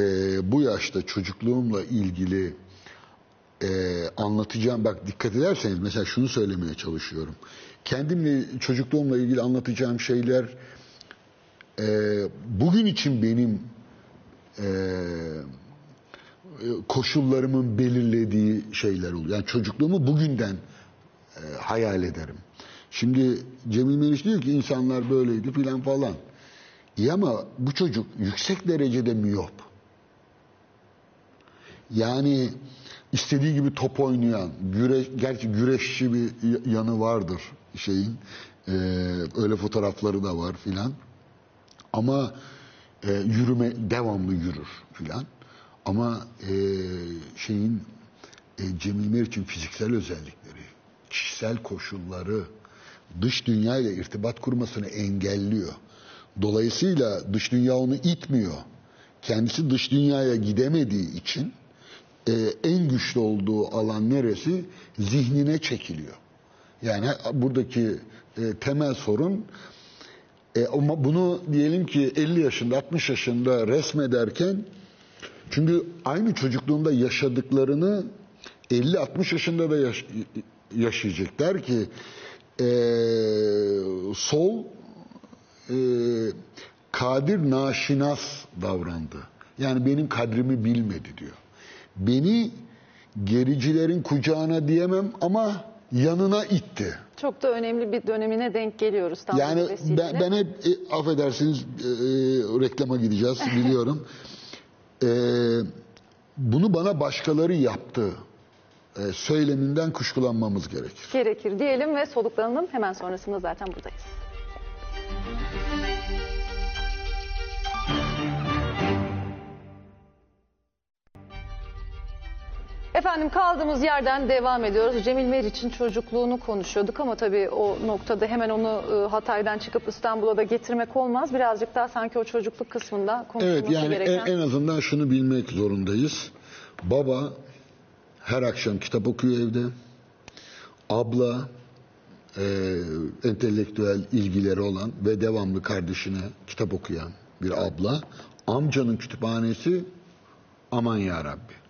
bu yaşta çocukluğumla ilgili e, anlatacağım bak dikkat ederseniz mesela şunu söylemeye çalışıyorum. Kendimle çocukluğumla ilgili anlatacağım şeyler e, bugün için benim e, koşullarımın belirlediği şeyler oluyor. Yani çocukluğumu bugünden e, hayal ederim. Şimdi Cemil Meriç diyor ki insanlar böyleydi filan falan. İyi ama bu çocuk yüksek derecede miyop. Yani istediği gibi top oynayan, güreş, gerçi güreşçi bir yanı vardır şeyin. Ee, öyle fotoğrafları da var filan. Ama e, yürüme devamlı yürür filan. Ama e, şeyin e, Cemil Meriç'in fiziksel özellikleri, kişisel koşulları dış dünya ile irtibat kurmasını engelliyor. Dolayısıyla dış dünya onu itmiyor. Kendisi dış dünyaya gidemediği için e, en güçlü olduğu alan neresi? Zihnine çekiliyor. Yani buradaki e, temel sorun e, ama bunu diyelim ki 50 yaşında 60 yaşında resmederken çünkü aynı çocukluğunda yaşadıklarını 50-60 yaşında da yaş- yaşayacak. Der ki e, sol e, kadir naşinas davrandı. Yani benim kadrimi bilmedi diyor. Beni gericilerin kucağına diyemem ama yanına itti.
Çok da önemli bir dönemine denk geliyoruz. Tam
Yani ben, ben hep e, affedersiniz e, e, reklama gideceğiz biliyorum. E, bunu bana başkaları yaptı. E, söyleminden kuşkulanmamız gerekir.
gerekir diyelim ve soluklanalım. Hemen sonrasında zaten buradayız. Efendim kaldığımız yerden devam ediyoruz. Cemil Meriç'in çocukluğunu konuşuyorduk ama tabii o noktada hemen onu e, Hatay'dan çıkıp İstanbul'a da getirmek olmaz. Birazcık daha sanki o çocukluk kısmında konuşulması
Evet yani
gereken.
en, en azından şunu bilmek zorundayız. Baba her akşam kitap okuyor evde. Abla e, entelektüel ilgileri olan ve devamlı kardeşine kitap okuyan bir abla. Amcanın kütüphanesi aman ya Rabbi.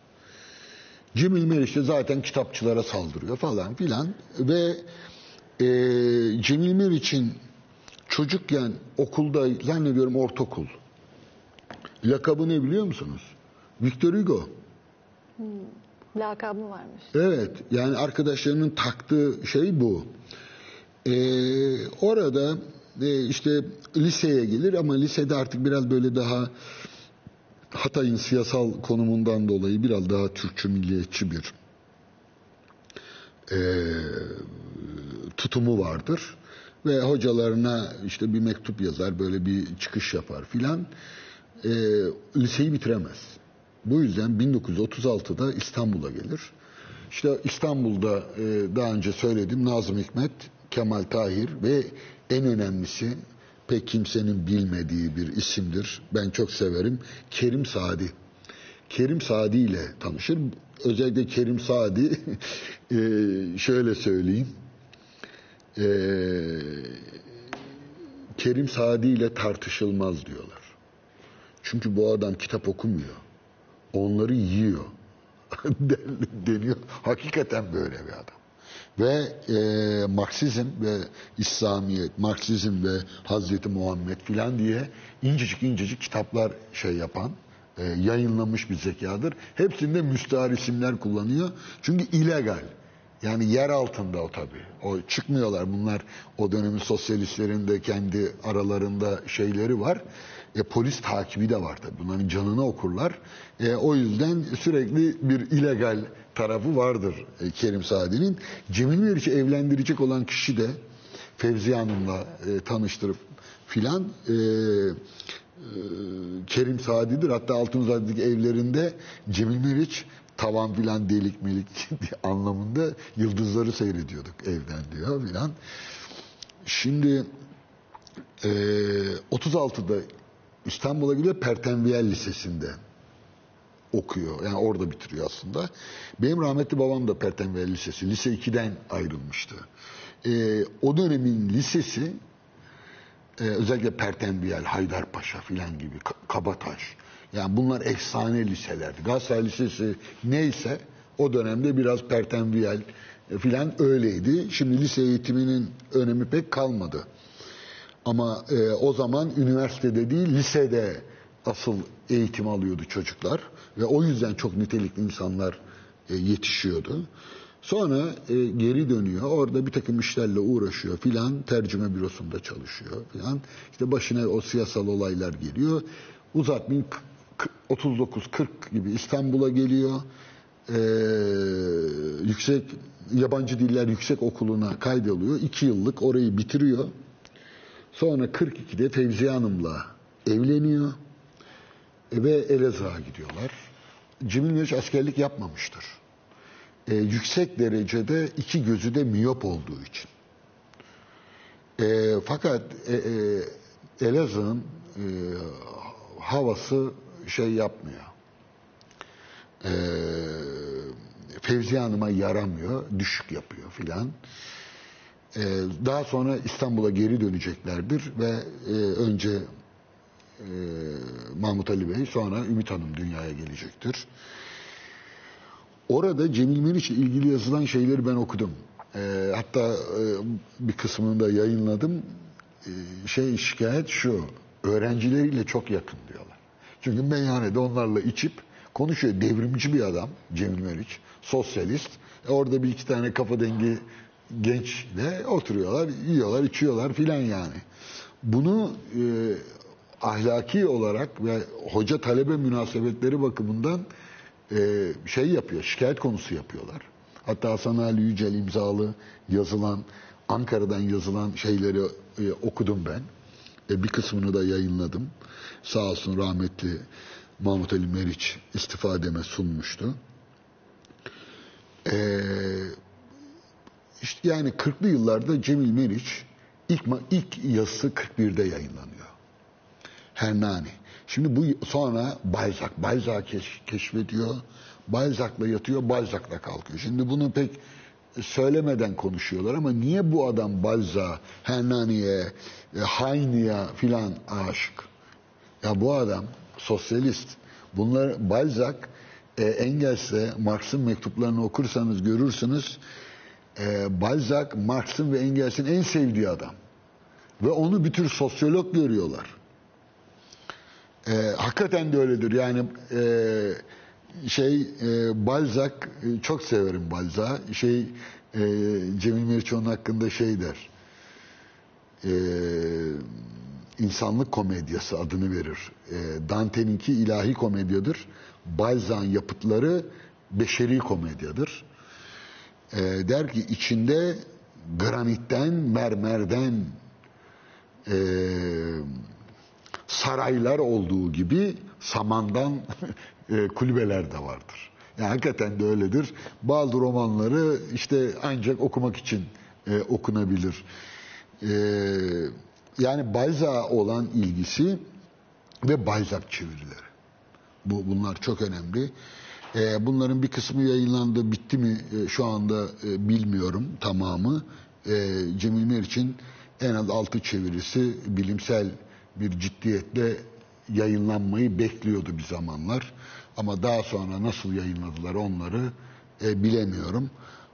Cemil Meriç de zaten kitapçılara saldırıyor falan filan ve e, Cemil Meriç'in çocukken okulda zannediyorum ortaokul lakabı ne biliyor musunuz? Victor Hugo.
Lakabı varmış.
Evet yani arkadaşlarının taktığı şey bu. Ee, orada e, işte liseye gelir ama lisede artık biraz böyle daha Hatay'ın siyasal konumundan dolayı biraz daha Türkçü milliyetçi bir e, tutumu vardır. Ve hocalarına işte bir mektup yazar, böyle bir çıkış yapar filan. E, liseyi bitiremez. Bu yüzden 1936'da İstanbul'a gelir. İşte İstanbul'da e, daha önce söyledim Nazım Hikmet, Kemal Tahir ve en önemlisi pek kimsenin bilmediği bir isimdir. Ben çok severim. Kerim Sadi. Kerim Sadi ile tanışır. Özellikle Kerim Sadi e, şöyle söyleyeyim. E, Kerim Sadi ile tartışılmaz diyorlar. Çünkü bu adam kitap okumuyor. Onları yiyor. deniyor. Hakikaten böyle bir adam. Ve e, Marksizm ve İslamiyet, Marksizm ve Hazreti Muhammed filan diye incecik incecik kitaplar şey yapan, e, yayınlamış bir zekadır. Hepsinde müstahar isimler kullanıyor. Çünkü illegal. Yani yer altında o tabii. O çıkmıyorlar. Bunlar o dönemin sosyalistlerin de kendi aralarında şeyleri var. E, polis takibi de var tabii. Bunların canını okurlar. E, o yüzden sürekli bir illegal tarafı vardır e, Kerim Sadi'nin. Cemil Meriç'i evlendirecek olan kişi de Fevziye Hanım'la e, tanıştırıp filan e, e, Kerim Sadi'dir. Hatta Altunzade'deki evlerinde Cemil Meriç tavan filan delik melik anlamında yıldızları seyrediyorduk evden diyor filan. Şimdi e, 36'da İstanbul'a gidiyor Pertenviyel Lisesi'nde okuyor. Yani orada bitiriyor aslında. Benim rahmetli babam da Pertenviyel Lisesi. Lise 2'den ayrılmıştı. E, o dönemin lisesi e, özellikle Pertenviyel, Haydarpaşa filan gibi Kabataş. Yani bunlar efsane liselerdi. Galatasaray Lisesi neyse o dönemde biraz Pertenviyel filan öyleydi. Şimdi lise eğitiminin önemi pek kalmadı. Ama e, o zaman üniversitede değil lisede asıl eğitim alıyordu çocuklar ve o yüzden çok nitelikli insanlar e, yetişiyordu. Sonra e, geri dönüyor. Orada bir takım işlerle uğraşıyor filan. Tercüme bürosunda çalışıyor filan. İşte başına o siyasal olaylar geliyor. Uzatmayayım 39-40 gibi İstanbul'a geliyor. Ee, yüksek yabancı diller yüksek okuluna kaydoluyor. İki yıllık orayı bitiriyor. Sonra 42'de Fevziye Hanım'la evleniyor e, ve Elazığ'a gidiyorlar. Cemil Meriç askerlik yapmamıştır. E, yüksek derecede iki gözü de miyop olduğu için. E, fakat e, e, Elazığ'ın e, havası şey yapmıyor. E, Fevziye Hanım'a yaramıyor, düşük yapıyor filan. Ee, daha sonra İstanbul'a geri döneceklerdir ve e, önce e, Mahmut Ali Bey sonra Ümit Hanım dünyaya gelecektir. Orada Cemil Meriç ile ilgili yazılan şeyleri ben okudum. E, hatta e, bir kısmını da yayınladım. E, şey şikayet şu, öğrencileriyle çok yakın diyorlar. Çünkü meyhanede onlarla içip konuşuyor. Devrimci bir adam Cemil Meriç, sosyalist. Orada bir iki tane kafa dengi gençle oturuyorlar, yiyorlar, içiyorlar filan yani. Bunu e, ahlaki olarak ve hoca talebe münasebetleri bakımından e, şey yapıyor, şikayet konusu yapıyorlar. Hatta Hasan Ali Yücel imzalı yazılan, Ankara'dan yazılan şeyleri e, okudum ben. E, bir kısmını da yayınladım. Sağ olsun rahmetli Mahmut Ali Meriç istifademe sunmuştu. Eee işte yani 40'lı yıllarda Cemil Meriç ilk, ilk yazısı 41'de yayınlanıyor. Hernani. Şimdi bu sonra Balzac, Balzac keş, keşfediyor. Balzac'la yatıyor, Balzac'la kalkıyor. Şimdi bunu pek söylemeden konuşuyorlar ama niye bu adam Balzac, Hernani'ye, e, Heine'ye filan aşık? Ya bu adam sosyalist. Bunlar Balzac e, Engels'e Marx'ın mektuplarını okursanız görürsünüz. E, Balzac Marx'ın ve Engels'in en sevdiği adam. Ve onu bir tür sosyolog görüyorlar. E, hakikaten de öyledir. Yani e, şey e, Balzac e, çok severim Balzac'ı. Şey e, Cemil Meriç onun hakkında şey der. E, insanlık komedyası adını verir. E, Dante'ninki ilahi komedyadır. Balzac'ın yapıtları beşeri komedyadır. E, der ki içinde granitten, mermerden e, saraylar olduğu gibi samandan e, kulübeler de vardır. Yani hakikaten de öyledir. Bazı romanları işte ancak okumak için e, okunabilir. E, yani Balzac'a olan ilgisi ve Balzac çevirileri. Bu bunlar çok önemli. E, bunların bir kısmı yayınlandı, bitti mi e, şu anda e, bilmiyorum tamamı. E, Cemil Meriç'in en az altı çevirisi bilimsel bir ciddiyetle yayınlanmayı bekliyordu bir zamanlar. Ama daha sonra nasıl yayınladılar onları bilemiyorum.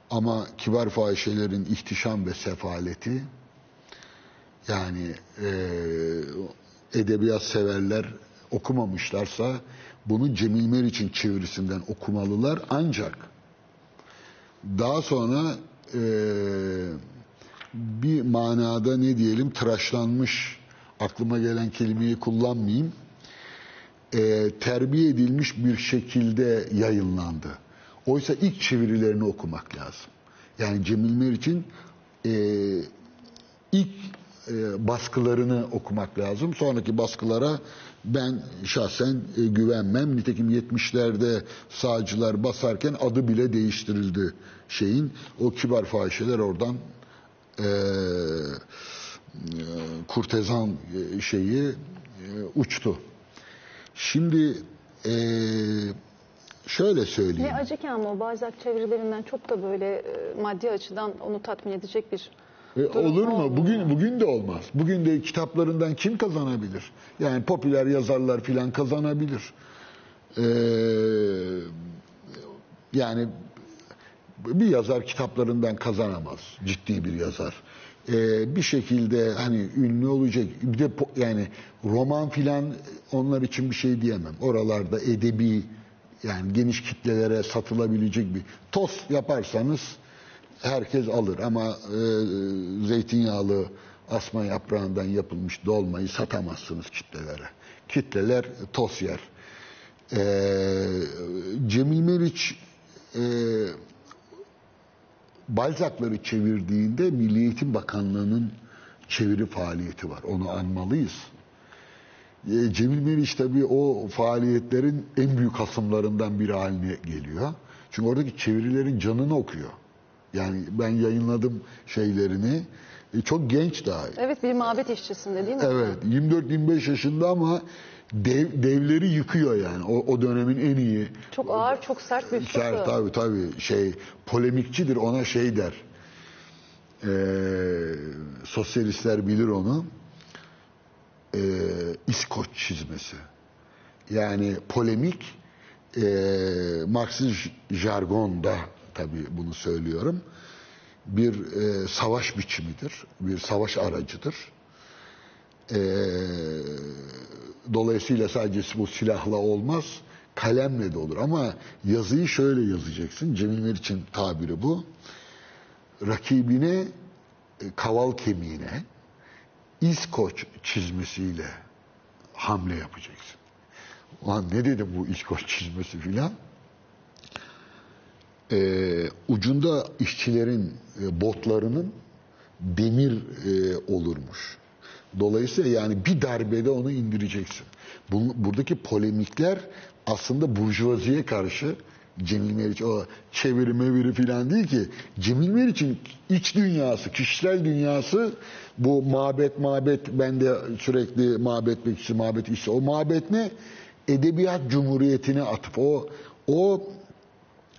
Ama kibar fahişelerin ihtişam ve sefaleti yani edebiyat severler okumamışlarsa bunu Cemil Meriç'in çevirisinden okumalılar ancak daha sonra e, bir manada ne diyelim tıraşlanmış aklıma gelen kelimeyi kullanmayayım e, terbiye edilmiş bir şekilde yayınlandı. Oysa ilk çevirilerini okumak lazım. Yani Cemil Meriç'in e, ilk e, baskılarını okumak lazım. Sonraki baskılara ben şahsen e, güvenmem. Nitekim 70'lerde sağcılar basarken adı bile değiştirildi şeyin. O kibar fahişeler oradan e, e, kurtezan e, şeyi uçtu. Şimdi şöyle söyleyeyim.
Ne acı ki ama Balzac çevirilerinden çok da böyle maddi açıdan onu tatmin edecek bir
E, olur mu? Bugün bugün de olmaz. Bugün de kitaplarından kim kazanabilir? Yani popüler yazarlar filan kazanabilir. Ee, yani bir yazar kitaplarından kazanamaz. Ciddi bir yazar. Ee, bir şekilde hani ünlü olacak. Bir de yani roman filan onlar için bir şey diyemem. Oralarda edebi yani geniş kitlelere satılabilecek bir tost yaparsanız herkes alır ama e, zeytinyağlı asma yaprağından yapılmış dolmayı satamazsınız kitlelere. Kitleler toz yer. E, Cemil Meriç e, Balzac'ları çevirdiğinde Milli Eğitim Bakanlığı'nın çeviri faaliyeti var. Onu anmalıyız. E, Cemil Meriç tabii o faaliyetlerin en büyük hasımlarından biri haline geliyor. Çünkü oradaki çevirilerin canını okuyor. Yani ben yayınladım şeylerini. E, çok genç daha.
Evet bir mabet işçisinde değil mi?
Evet 24-25 yaşında ama dev, devleri yıkıyor yani. O, o dönemin en iyi.
Çok ağır, çok sert bir üslup.
Sert tabii tabii şey polemikçidir ona şey der. Ee, sosyalistler bilir onu. Ee, İskoç çizmesi. Yani polemik e, Marksist jargonda tabii bunu söylüyorum. Bir e, savaş biçimidir. Bir savaş aracıdır. Ee, dolayısıyla sadece bu silahla olmaz, kalemle de olur. Ama yazıyı şöyle yazacaksın. Cemil Meriç'in tabiri bu. Rakibine e, kaval kemiğine İskoç çizmesiyle hamle yapacaksın. Ulan ne dedim bu İskoç çizmesi filan? Ee, ucunda işçilerin e, botlarının demir e, olurmuş. Dolayısıyla yani bir darbede onu indireceksin. Bu, buradaki polemikler aslında burjuvaziye karşı Cemil Meriç o çeviri meviri filan değil ki. Cemil Meriç'in iç dünyası, kişisel dünyası bu mabet mabet ben de sürekli mabet bekçisi mabet işçi o mabet ne? Edebiyat Cumhuriyeti'ne atıp o o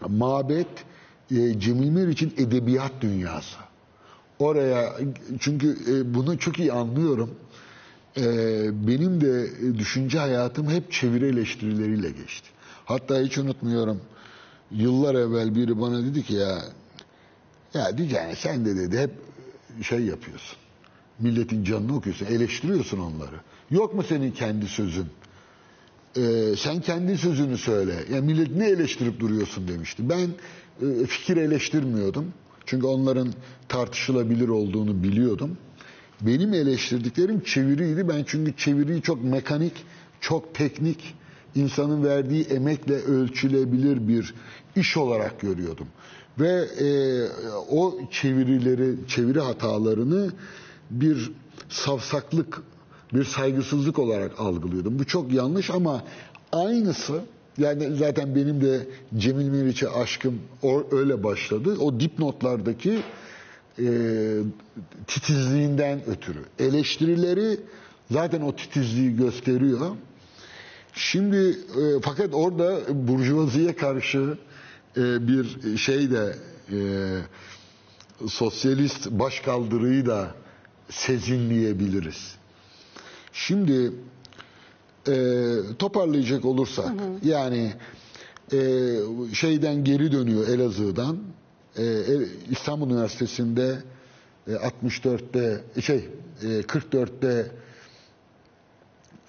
mabet e, Cemil Meriç'in edebiyat dünyası. Oraya çünkü e, bunu çok iyi anlıyorum. E, benim de düşünce hayatım hep çeviri eleştirileriyle geçti. Hatta hiç unutmuyorum. Yıllar evvel biri bana dedi ki ya ya diyeceğine sen de dedi hep şey yapıyorsun. Milletin canını okuyorsun, eleştiriyorsun onları. Yok mu senin kendi sözün? Ee, sen kendi sözünü söyle. Ya millet ne eleştirip duruyorsun demişti. Ben e, fikir eleştirmiyordum. Çünkü onların tartışılabilir olduğunu biliyordum. Benim eleştirdiklerim çeviriydi. Ben çünkü çeviriyi çok mekanik, çok teknik, insanın verdiği emekle ölçülebilir bir iş olarak görüyordum. Ve e, o çevirileri, çeviri hatalarını bir savsaklık, bir saygısızlık olarak algılıyordum. Bu çok yanlış ama aynısı yani zaten benim de Cemil Meriç'e aşkım öyle başladı. O dipnotlardaki e, titizliğinden ötürü. Eleştirileri zaten o titizliği gösteriyor. Şimdi e, fakat orada burjuvaziye karşı e, bir şey de e, sosyalist başkaldırıyı da sezinleyebiliriz. Şimdi e, toparlayacak olursak yani e, şeyden geri dönüyor Elazığ'dan e, e, İstanbul Üniversitesi'nde e, 64'te şey e, 44'te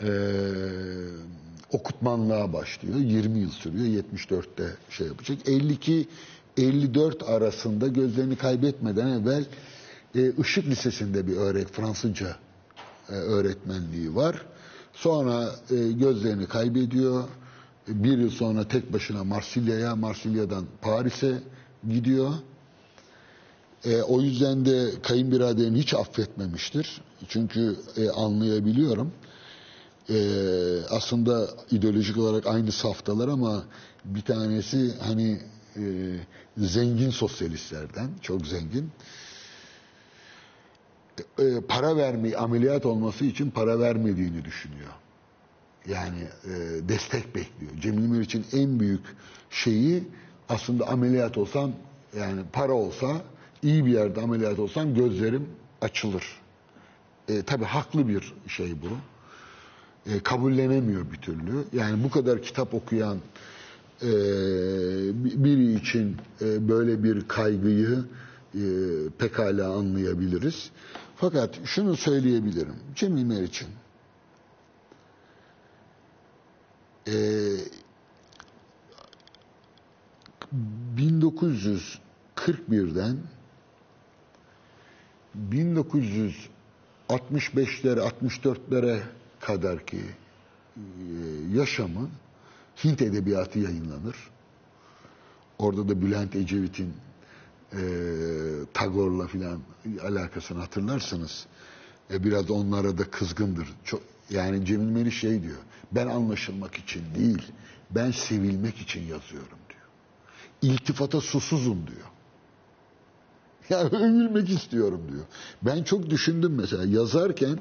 e, okutmanlığa başlıyor. 20 yıl sürüyor. 74'te şey yapacak. 52 54 arasında gözlerini kaybetmeden evvel e, Işık Lisesi'nde bir öğret Fransızca öğretmenliği var. Sonra e, gözlerini kaybediyor. E, Bir yıl sonra tek başına Marsilya'ya, Marsilya'dan Paris'e gidiyor. E, o yüzden de kayınbiraderini hiç affetmemiştir. Çünkü e, anlayabiliyorum. E, aslında ideolojik olarak aynı saftalar ama bir tanesi hani e, zengin sosyalistlerden, çok zengin. E, para vermeyi, ameliyat olması için para vermediğini düşünüyor. Yani e, destek bekliyor. Cemil Meriç'in en büyük şeyi aslında ameliyat olsam yani para olsa iyi bir yerde ameliyat olsam gözlerim açılır. E, tabii haklı bir şey bu. E, kabullenemiyor bir türlü. Yani bu kadar kitap okuyan e, biri için e, böyle bir kaygıyı e, pekala anlayabiliriz. Fakat şunu söyleyebilirim. Cemil Meriç'in e, 1941'den 1965'lere 64'lere kadar ki e, yaşamı Hint edebiyatı yayınlanır. Orada da Bülent Ecevit'in e, Tagore'la filan alakasını hatırlarsınız. E, biraz onlara da kızgındır. Çok, yani Cemil Meriç şey diyor. Ben anlaşılmak için değil, ben sevilmek için yazıyorum diyor. İltifata susuzum diyor. Yani övülmek istiyorum diyor. Ben çok düşündüm mesela yazarken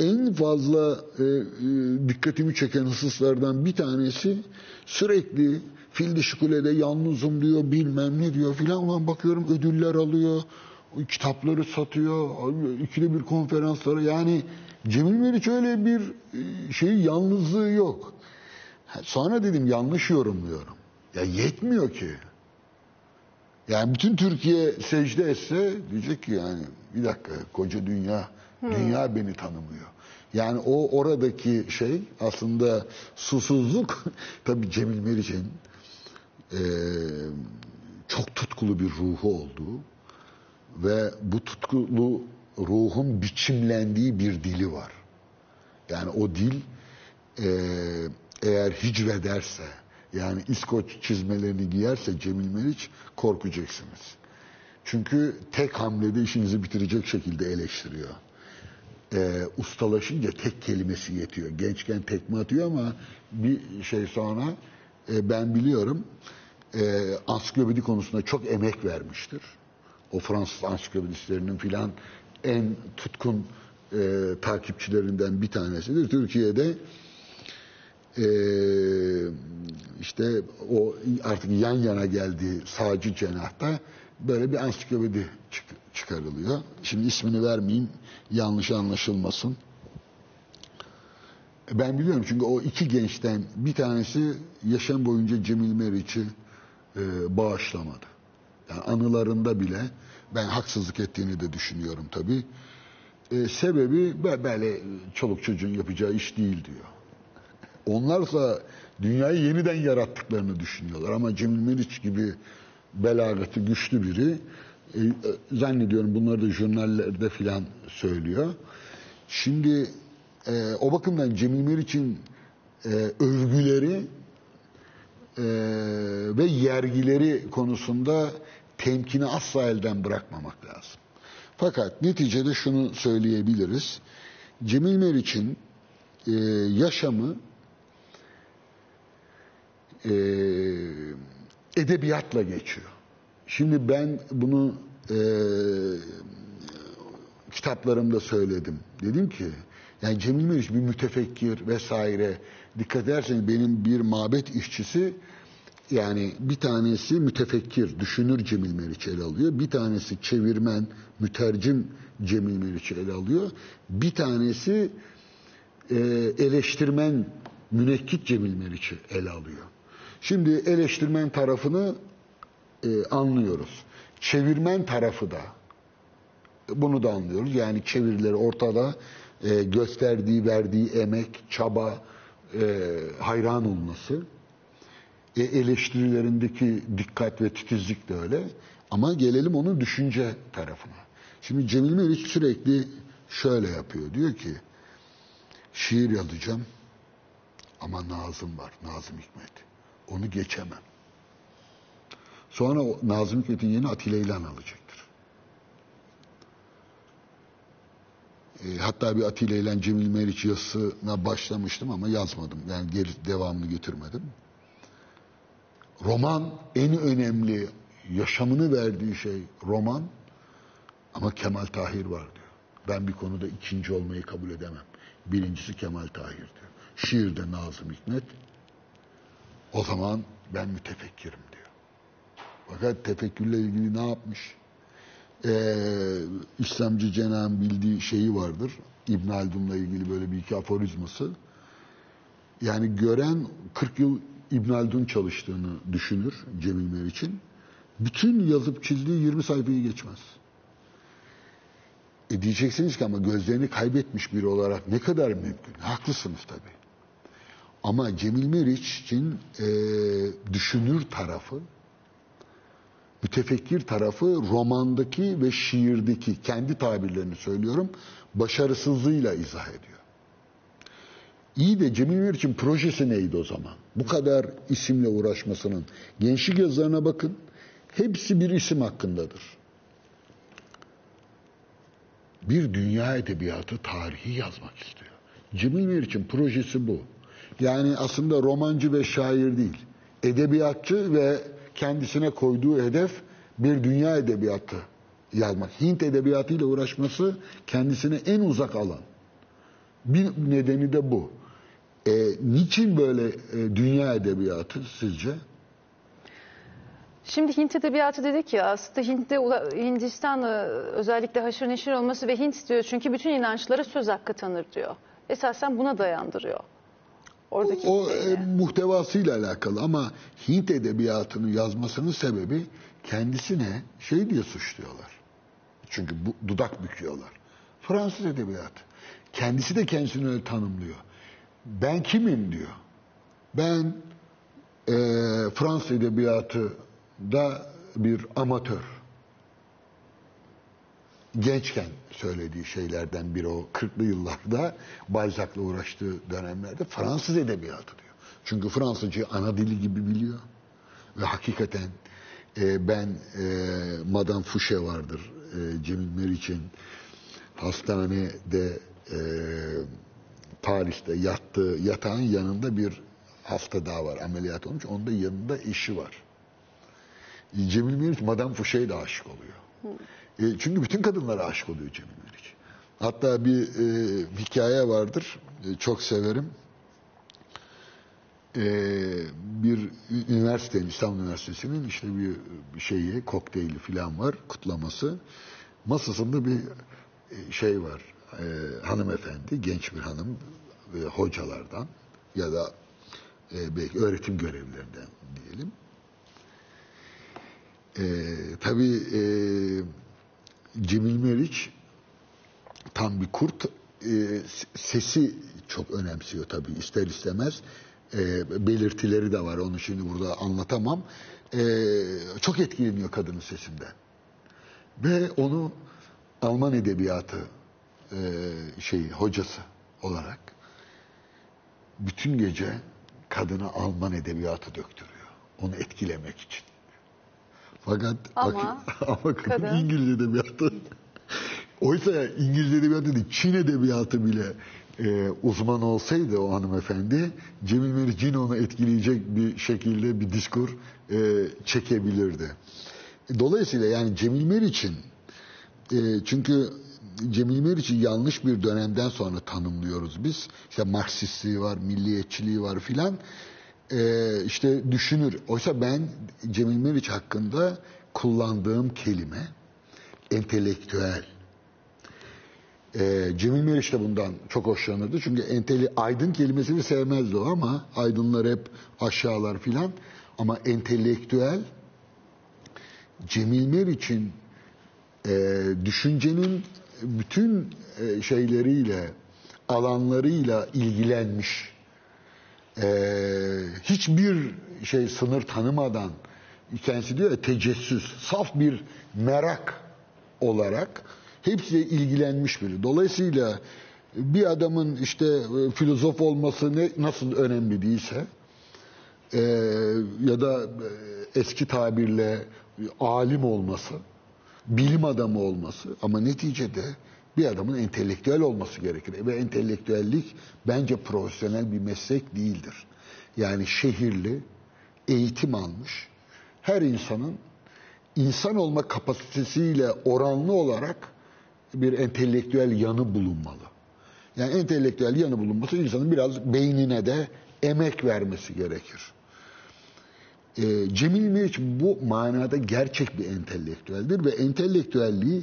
en fazla e, e, dikkatimi çeken hususlardan bir tanesi sürekli fil dişi kulede yalnızım diyor bilmem ne diyor filan ulan bakıyorum ödüller alıyor kitapları satıyor ikili bir konferanslara yani Cemil Meriç öyle bir e, şey yalnızlığı yok. Sonra dedim yanlış yorumluyorum. Ya yetmiyor ki. Yani bütün Türkiye secde etse diyecek ki yani bir dakika koca dünya dünya beni tanımıyor. Yani o oradaki şey aslında susuzluk tabii Cemil Meriç'in e, çok tutkulu bir ruhu olduğu ve bu tutkulu ruhun biçimlendiği bir dili var. Yani o dil e, eğer hicvederse yani İskoç çizmelerini giyerse Cemil Meriç korkacaksınız. Çünkü tek hamlede işinizi bitirecek şekilde eleştiriyor. E, ustalaşınca tek kelimesi yetiyor. Gençken tekme atıyor ama bir şey sonra e, ben biliyorum e, ansiklopedi konusunda çok emek vermiştir. O Fransız ansiklopedistlerinin filan en tutkun e, takipçilerinden bir tanesidir. Türkiye'de e, işte o artık yan yana geldiği sağcı cenahta böyle bir ansiklopedi çık- çıkarılıyor. Şimdi ismini vermeyeyim yanlış anlaşılmasın. Ben biliyorum çünkü o iki gençten bir tanesi yaşam boyunca Cemil Meriç'i e, bağışlamadı. Yani anılarında bile ben haksızlık ettiğini de düşünüyorum tabii. E, sebebi be- böyle çoluk çocuğun yapacağı iş değil diyor. Onlarsa dünyayı yeniden yarattıklarını düşünüyorlar ama Cemil Meriç gibi belagatı güçlü biri e, zannediyorum bunları da jurnallerde filan söylüyor. Şimdi e, o bakımdan Cemil Meriç'in e, övgüleri e, ve yergileri konusunda temkini asla elden bırakmamak lazım. Fakat neticede şunu söyleyebiliriz. Cemil Meriç'in e, yaşamı e, edebiyatla geçiyor. Şimdi ben bunu e, kitaplarımda söyledim. Dedim ki yani Cemil Meriç bir mütefekkir vesaire. Dikkat ederseniz benim bir mabet işçisi yani bir tanesi mütefekkir, düşünür Cemil Meriç ele alıyor. Bir tanesi çevirmen, mütercim Cemil Meriç ele alıyor. Bir tanesi e, eleştirmen, münekkit Cemil Meriç'i ele alıyor. Şimdi eleştirmen tarafını e, anlıyoruz. Çevirmen tarafı da bunu da anlıyoruz. Yani çevirileri ortada e, gösterdiği, verdiği emek, çaba, e, hayran olması. E, eleştirilerindeki dikkat ve titizlik de öyle. Ama gelelim onun düşünce tarafına. Şimdi Cemil Meriç sürekli şöyle yapıyor. Diyor ki şiir yazacağım ama Nazım var. Nazım Hikmet. Onu geçemem. Sonra Nazım Hikmet'in yeni Atilla İlhan alacaktır. E, hatta bir Atilla İlhan Cemil Meriç yazısına başlamıştım ama yazmadım. Yani geri devamını getirmedim. Roman en önemli yaşamını verdiği şey roman ama Kemal Tahir var diyor. Ben bir konuda ikinci olmayı kabul edemem. Birincisi Kemal Tahir diyor. Şiirde Nazım Hikmet. O zaman ben mütefekkirim. Fakat tefekkürle ilgili ne yapmış? Ee, İslamcı cenahın bildiği şeyi vardır. İbn Haldun'la ilgili böyle bir iki aforizması. Yani gören 40 yıl İbn Haldun çalıştığını düşünür Cemil Meriç'in. Bütün yazıp çizdiği 20 sayfayı geçmez. E diyeceksiniz ki ama gözlerini kaybetmiş biri olarak ne kadar mümkün? Haklısınız tabii. Ama Cemil Meriç'in e, düşünür tarafı, mütefekkir tarafı romandaki ve şiirdeki kendi tabirlerini söylüyorum başarısızlığıyla izah ediyor. İyi de Cemil Meriç'in projesi neydi o zaman? Bu kadar isimle uğraşmasının. Gençlik yazılarına bakın. Hepsi bir isim hakkındadır. Bir dünya edebiyatı tarihi yazmak istiyor. Cemil Meriç'in projesi bu. Yani aslında romancı ve şair değil. Edebiyatçı ve kendisine koyduğu hedef bir dünya edebiyatı yazmak. Hint edebiyatıyla uğraşması kendisine en uzak alan. Bir nedeni de bu. E, niçin böyle e, dünya edebiyatı sizce?
Şimdi Hint edebiyatı dedik ya aslında Hint'te Hindistan özellikle haşır neşir olması ve Hint diyor çünkü bütün inançlara söz hakkı tanır diyor. Esasen buna dayandırıyor. Oradaki
o e, muhtevasıyla alakalı ama Hint edebiyatını yazmasının sebebi kendisine şey diye suçluyorlar. Çünkü bu, dudak büküyorlar. Fransız edebiyatı. Kendisi de kendisini öyle tanımlıyor. Ben kimim diyor. Ben e, Fransız edebiyatı da bir amatör. Gençken söylediği şeylerden biri o 40'lı yıllarda Balzac'la uğraştığı dönemlerde Fransız edebiyatı diyor. Çünkü Fransızcayı ana dili gibi biliyor. Ve hakikaten e, ben e, Madame Fouché vardır e, Cemil Meriç'in hastanede e, Paris'te yattığı yatağın yanında bir hafta daha var ameliyat olmuş. Onda yanında eşi var. Cemil Meriç Madame Fouché'ye de aşık oluyor. E, çünkü bütün kadınlara aşık oluyor Cemil Meriç. Hatta bir e, hikaye vardır. E, çok severim. E, bir üniversitenin, İstanbul Üniversitesi'nin işte bir, bir şeyi, kokteyli falan var, kutlaması. Masasında bir e, şey var, e, hanımefendi, genç bir hanım, e, hocalardan ya da e, belki öğretim görevlilerinden diyelim. E, tabii e, Cemil Meriç tam bir kurt e, sesi çok önemsiyor tabii ister istemez. E, belirtileri de var onu şimdi burada anlatamam. E, çok etkileniyor kadının sesinden. Ve onu Alman edebiyatı e, şey hocası olarak bütün gece kadına Alman edebiyatı döktürüyor. Onu etkilemek için. Fakat
Ama
ama kadın İngiliz edebiyatı oysa İngiliz edebiyatı değil Çin edebiyatı bile e, uzman olsaydı o hanımefendi Cemil Meriç yine onu etkileyecek bir şekilde bir diskur e, çekebilirdi. Dolayısıyla yani Cemil Meriç'in e, çünkü Cemil Meriç'i yanlış bir dönemden sonra tanımlıyoruz biz. İşte Marksistliği var, milliyetçiliği var filan. E, işte düşünür. Oysa ben Cemil Meriç hakkında kullandığım kelime entelektüel. E, Cemil Meriç de bundan çok hoşlanırdı. Çünkü enteli, aydın kelimesini sevmezdi o ama aydınlar hep aşağılar filan. Ama entelektüel Cemil Meriç'in e, düşüncenin bütün e, şeyleriyle, alanlarıyla ilgilenmiş, e, hiçbir şey sınır tanımadan, kendisi diyor ya tecessüs, saf bir merak olarak hepsiyle ilgilenmiş biri. Dolayısıyla bir adamın işte e, filozof olması ne, nasıl önemli değilse, e, ya da e, eski tabirle alim olması, bilim adamı olması ama neticede bir adamın entelektüel olması gerekir. Ve entelektüellik bence profesyonel bir meslek değildir. Yani şehirli, eğitim almış her insanın insan olma kapasitesiyle oranlı olarak bir entelektüel yanı bulunmalı. Yani entelektüel yanı bulunması insanın biraz beynine de emek vermesi gerekir. E, Cemil Meriç bu manada gerçek bir entelektüeldir ve entelektüelliği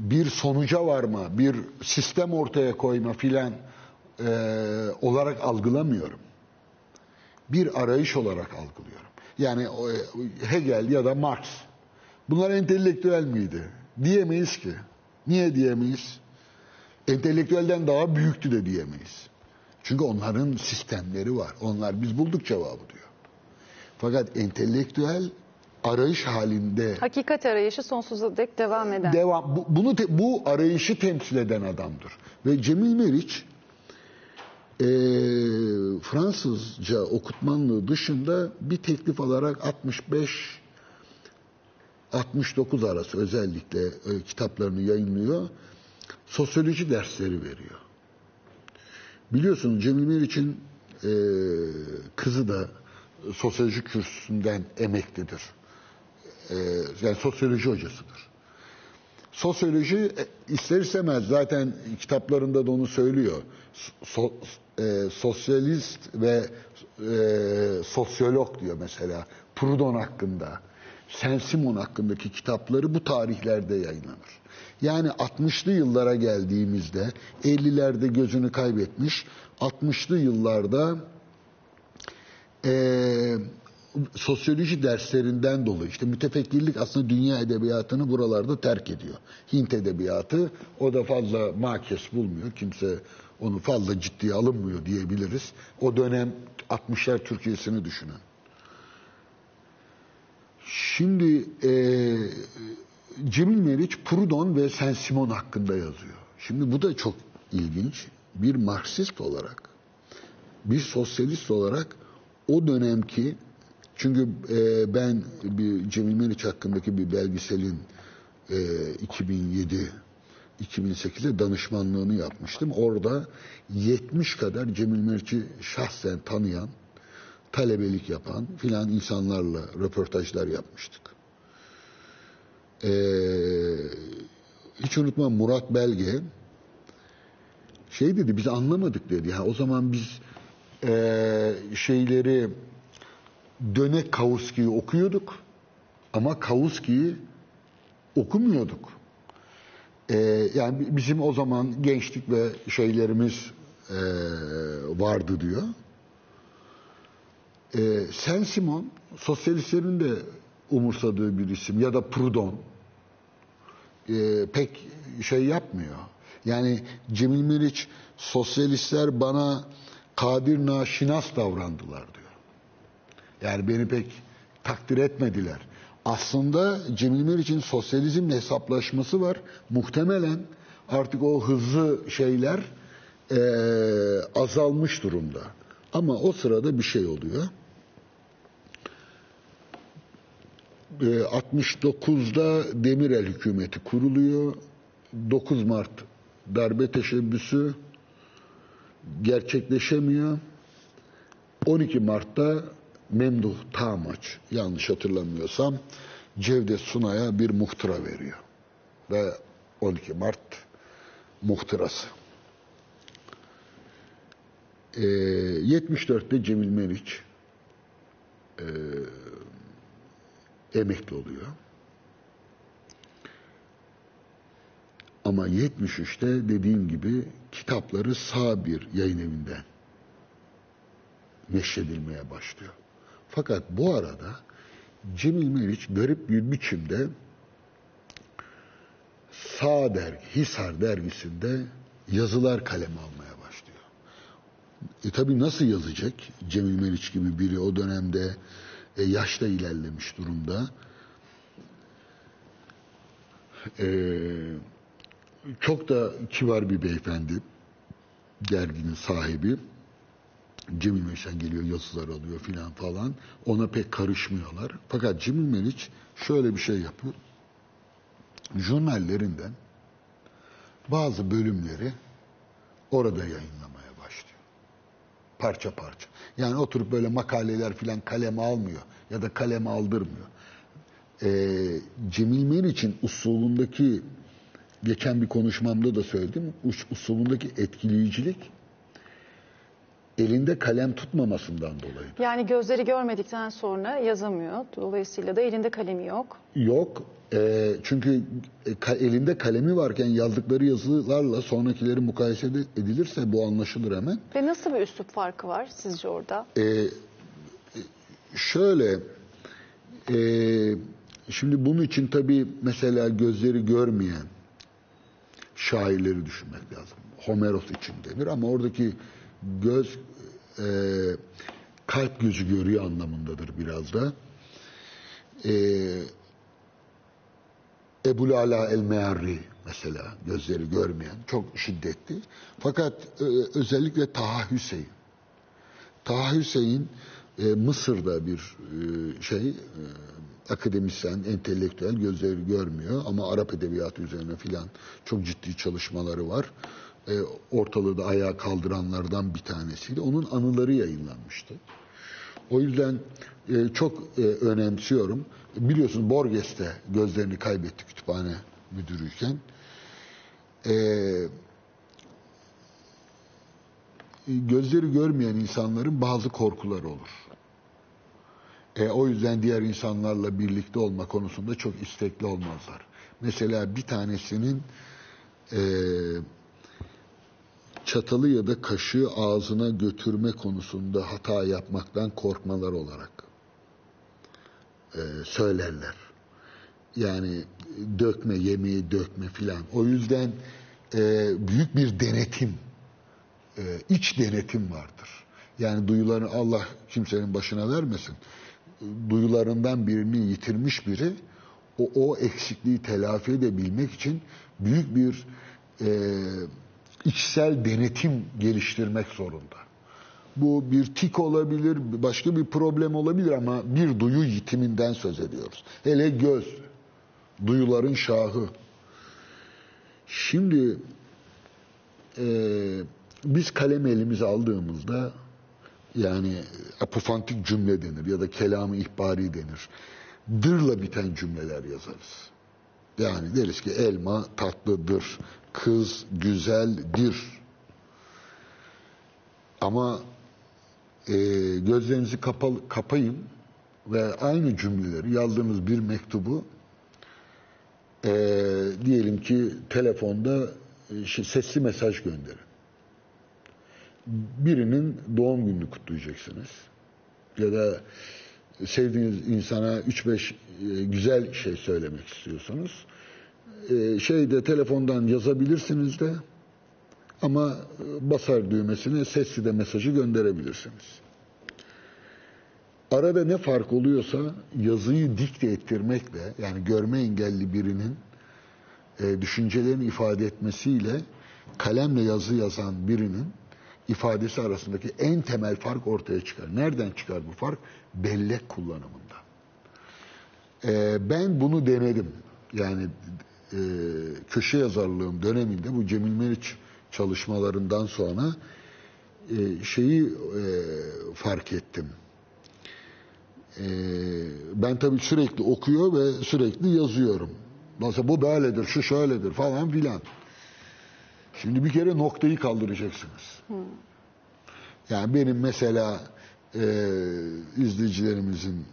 bir sonuca varma, bir sistem ortaya koyma filan e, olarak algılamıyorum. Bir arayış olarak algılıyorum. Yani e, Hegel ya da Marx bunlar entelektüel miydi? Diyemeyiz ki. Niye diyemeyiz? Entelektüelden daha büyüktü de diyemeyiz. Çünkü onların sistemleri var. Onlar biz bulduk cevabı diyor. Fakat entelektüel arayış halinde
hakikat arayışı sonsuza dek devam eden.
devam bu, bunu te- bu arayışı temsil eden adamdır. Ve Cemil Meriç e, Fransızca okutmanlığı dışında bir teklif alarak 65 69 arası özellikle e, kitaplarını yayınlıyor. Sosyoloji dersleri veriyor. Biliyorsunuz Cemil Meriç'in e, kızı da sosyoloji kürsüsünden emeklidir. E, yani sosyoloji hocasıdır. Sosyoloji e, ister istemez zaten kitaplarında da onu söylüyor. So- e, sosyalist ve e, sosyolog diyor mesela. Proudhon hakkında, Saint-Simon hakkındaki kitapları bu tarihlerde yayınlanır. Yani 60'lı yıllara geldiğimizde 50'lerde gözünü kaybetmiş, 60'lı yıllarda e, sosyoloji derslerinden dolayı işte mütefekkirlik aslında dünya edebiyatını buralarda terk ediyor. Hint edebiyatı o da fazla makes bulmuyor. Kimse onu fazla ciddiye alınmıyor diyebiliriz. O dönem 60'lar Türkiye'sini düşünün. Şimdi e, Cemil Meriç Proudhon ve Saint-Simon hakkında yazıyor. Şimdi bu da çok ilginç. Bir Marksist olarak, bir sosyalist olarak o dönemki çünkü e, ben bir Cemil Meriç hakkındaki bir belgeselin e, 2007 2008'de danışmanlığını yapmıştım. Orada 70 kadar Cemil Meriç'i şahsen tanıyan, talebelik yapan filan insanlarla röportajlar yapmıştık. E, hiç unutmam Murat Belge şey dedi biz anlamadık dedi. Ya o zaman biz e, şeyleri Dönek Kauski'yi okuyorduk ama Kauski'yi okumuyorduk. Ee, yani bizim o zaman gençlik ve şeylerimiz e, vardı diyor. E, Saint-Simon sosyalistlerin de umursadığı bir isim ya da Proudhon e, pek şey yapmıyor. Yani Cemil Meriç sosyalistler bana kadir naşinas davrandılar diyor. Yani beni pek takdir etmediler. Aslında Cemil Meriç'in sosyalizmle hesaplaşması var. Muhtemelen artık o hızlı şeyler eee, azalmış durumda. Ama o sırada bir şey oluyor. Eee, 69'da Demirel hükümeti kuruluyor. 9 Mart darbe teşebbüsü gerçekleşemiyor. 12 Mart'ta Memduh Tamaç yanlış hatırlamıyorsam Cevdet Sunay'a bir muhtıra veriyor. Ve 12 Mart muhtırası. Ee, 74'te Cemil Meriç ee, emekli oluyor. Ama 73'te dediğim gibi kitapları sağ bir yayın evinden neşredilmeye başlıyor. Fakat bu arada Cemil Meriç garip bir biçimde Sağ dergi, Hisar dergisinde yazılar kaleme almaya başlıyor. E tabi nasıl yazacak? Cemil Meriç gibi biri o dönemde e, yaşta ilerlemiş durumda. E, çok da kibar bir beyefendi. Derginin sahibi. Cemil Meriç'ten geliyor yazılar alıyor filan falan. Ona pek karışmıyorlar. Fakat Cemil Meriç şöyle bir şey yapıyor. Jurnallerinden bazı bölümleri orada yayınlamaya başlıyor. Parça parça. Yani oturup böyle makaleler filan kaleme almıyor ya da kaleme aldırmıyor. Ee, Cemil Meriç'in usulündeki geçen bir konuşmamda da söyledim. us- Usulündeki etkileyicilik elinde kalem tutmamasından dolayı.
Yani gözleri görmedikten sonra yazamıyor. Dolayısıyla da elinde kalemi yok.
Yok. Ee, çünkü e, ka- elinde kalemi varken yazdıkları yazılarla sonrakileri mukayese edi- edilirse bu anlaşılır hemen.
Ve nasıl bir üslup farkı var sizce orada?
Ee, şöyle e, şimdi bunun için tabii mesela gözleri görmeyen şairleri düşünmek lazım. Homeros için denir ama oradaki göz e, kalp gözü görüyor anlamındadır biraz da. E, Ebul Ala el Mearri mesela gözleri görmeyen çok şiddetli. Fakat e, özellikle Taha Hüseyin Taha Hüseyin e, Mısır'da bir e, şey e, akademisyen, entelektüel gözleri görmüyor ama Arap edebiyatı üzerine filan çok ciddi çalışmaları var. E, ortalığı da ayağa kaldıranlardan bir tanesiydi. Onun anıları yayınlanmıştı. O yüzden e, çok e, önemsiyorum. Biliyorsun Borges de gözlerini kaybetti kütüphane müdürüyken. E, gözleri görmeyen insanların bazı korkuları olur. E, o yüzden diğer insanlarla birlikte olma konusunda çok istekli olmazlar. Mesela bir tanesinin e, çatalı ya da kaşığı ağzına götürme konusunda hata yapmaktan korkmalar olarak e, söylerler. Yani dökme, yemeği dökme filan. O yüzden e, büyük bir denetim e, iç denetim vardır. Yani duyuları Allah kimsenin başına vermesin. Duyularından birini yitirmiş biri o, o eksikliği telafi edebilmek için büyük bir e, içsel denetim geliştirmek zorunda. Bu bir tik olabilir, başka bir problem olabilir ama bir duyu yitiminden söz ediyoruz. Hele göz, duyuların şahı. Şimdi e, biz kalem elimize aldığımızda yani apofantik cümle denir ya da kelamı ihbari denir. Dırla biten cümleler yazarız. Yani deriz ki elma tatlıdır, kız güzeldir. Ama e, gözlerinizi kapalı, kapayın ve aynı cümleleri yazdığınız bir mektubu e, diyelim ki telefonda e, şey, sesli mesaj gönderin. birinin doğum gününü kutlayacaksınız. Ya da sevdiğiniz insana 3-5 e, güzel şey söylemek istiyorsunuz. E, şeyde telefondan yazabilirsiniz de ama e, basar düğmesine sesli de mesajı gönderebilirsiniz. Arada ne fark oluyorsa yazıyı dikte ettirmekle yani görme engelli birinin e, düşüncelerini ifade etmesiyle kalemle yazı yazan birinin ifadesi arasındaki en temel fark ortaya çıkar. Nereden çıkar bu fark? Bellek kullanımında. E, ben bunu denedim. Yani e, köşe yazarlığım döneminde bu Cemil Meriç çalışmalarından sonra e, şeyi e, fark ettim. E, ben tabii sürekli okuyor ve sürekli yazıyorum. Mesela bu böyledir, şu şöyledir falan filan. Şimdi bir kere noktayı kaldıracaksınız. Yani benim mesela e, izleyicilerimizin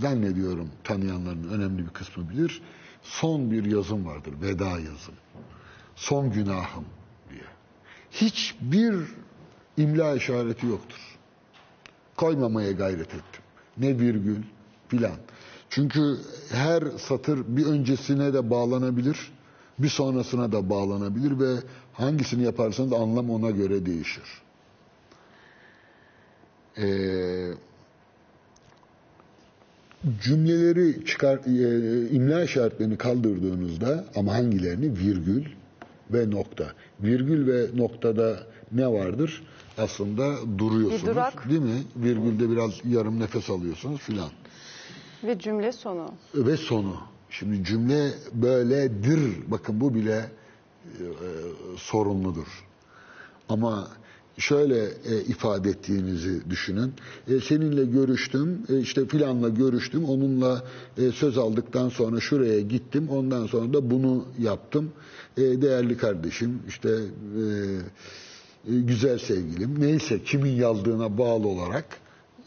zannediyorum tanıyanların önemli bir kısmı bilir. Son bir yazım vardır, veda yazım. Son günahım diye. Hiçbir imla işareti yoktur. Koymamaya gayret ettim. Ne virgül filan. Çünkü her satır bir öncesine de bağlanabilir, bir sonrasına da bağlanabilir ve hangisini yaparsanız anlam ona göre değişir. Ee, cümleleri çıkar, e, imla işaretlerini kaldırdığınızda ama hangilerini virgül ve nokta. Virgül ve noktada ne vardır? Aslında duruyorsunuz.
Bir durak.
Değil mi? Virgülde biraz yarım nefes alıyorsunuz filan.
Ve cümle sonu.
Ve sonu. Şimdi cümle böyledir. Bakın bu bile e, e, sorunludur. Ama şöyle e, ifade ettiğinizi düşünün. E, seninle görüştüm, e, işte filanla görüştüm, onunla e, söz aldıktan sonra şuraya gittim, ondan sonra da bunu yaptım. E, değerli kardeşim, işte e, e, güzel sevgilim, neyse kimin yazdığına bağlı olarak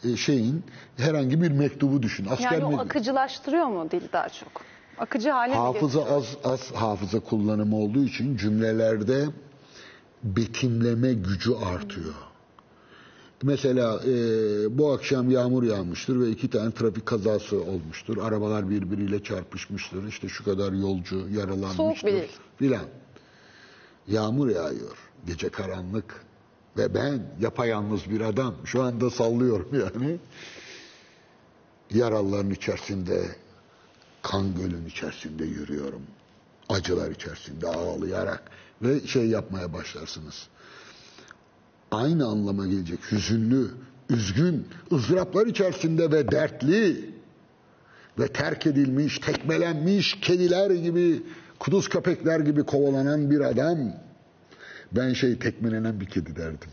e, şeyin herhangi bir mektubu düşün. Asker
Yani o
mektubu.
akıcılaştırıyor mu dil daha çok? Akıcı hale mi
Hafıza
getiriyor?
az az hafıza kullanımı olduğu için cümlelerde betimleme gücü artıyor. Mesela e, bu akşam yağmur yağmıştır ve iki tane trafik kazası olmuştur. Arabalar birbiriyle çarpışmıştır. İşte şu kadar yolcu yaralanmıştır filan. Yağmur yağıyor. Gece karanlık. Ve ben yapayalnız bir adam. Şu anda sallıyorum yani. Yaralıların içerisinde kan gölün içerisinde yürüyorum. Acılar içerisinde ağlayarak ve şey yapmaya başlarsınız. Aynı anlama gelecek hüzünlü, üzgün, ızdıraplar içerisinde ve dertli ve terk edilmiş, tekmelenmiş kediler gibi, kuduz köpekler gibi kovalanan bir adam. Ben şey tekmelenen bir kedi derdim.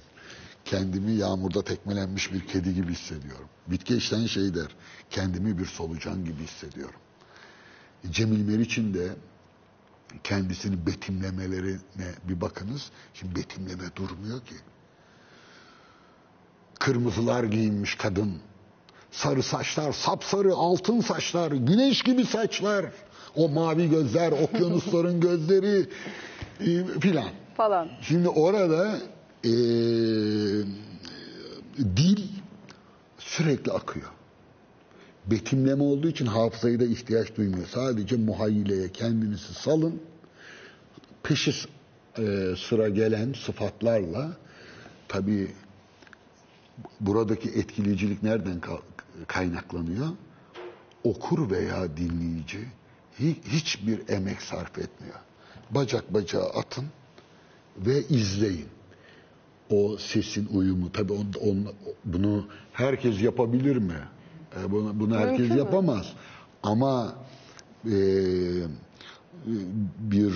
Kendimi yağmurda tekmelenmiş bir kedi gibi hissediyorum. Wittgenstein şey der, kendimi bir solucan gibi hissediyorum. Cemil Meriç'in de kendisini betimlemelerine bir bakınız. Şimdi betimleme durmuyor ki. Kırmızılar giyinmiş kadın. Sarı saçlar, sapsarı altın saçlar, güneş gibi saçlar. O mavi gözler, okyanusların gözleri e, filan.
Falan.
Şimdi orada e, dil sürekli akıyor. Betimleme olduğu için hafızayı da ihtiyaç duymuyor. Sadece muhayyileye kendinizi salın. Peşi e, sıra gelen sıfatlarla tabii buradaki etkileyicilik nereden ka- kaynaklanıyor? Okur veya dinleyici hi- hiçbir emek sarf etmiyor. Bacak bacağı atın ve izleyin. O sesin uyumu tabii on, on- bunu herkes yapabilir mi? E, bunu, bunu herkes
Mümkün mü?
yapamaz. Ama e, bir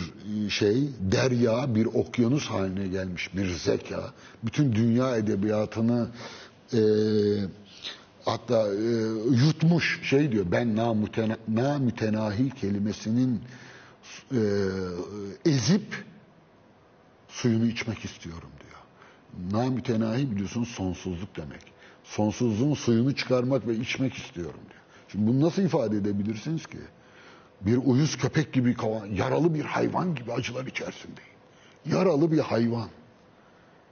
şey derya, bir okyanus haline gelmiş bir zeka. Bütün dünya edebiyatını e, hatta e, yutmuş şey diyor. Ben namütena, namütenahi kelimesinin e, ezip suyunu içmek istiyorum diyor. Namütenahi biliyorsunuz sonsuzluk demek. Sonsuzluğun suyunu çıkarmak ve içmek istiyorum diyor. Şimdi bunu nasıl ifade edebilirsiniz ki? Bir uyuz köpek gibi, yaralı bir hayvan gibi acılar içerisindeyim. Yaralı bir hayvan.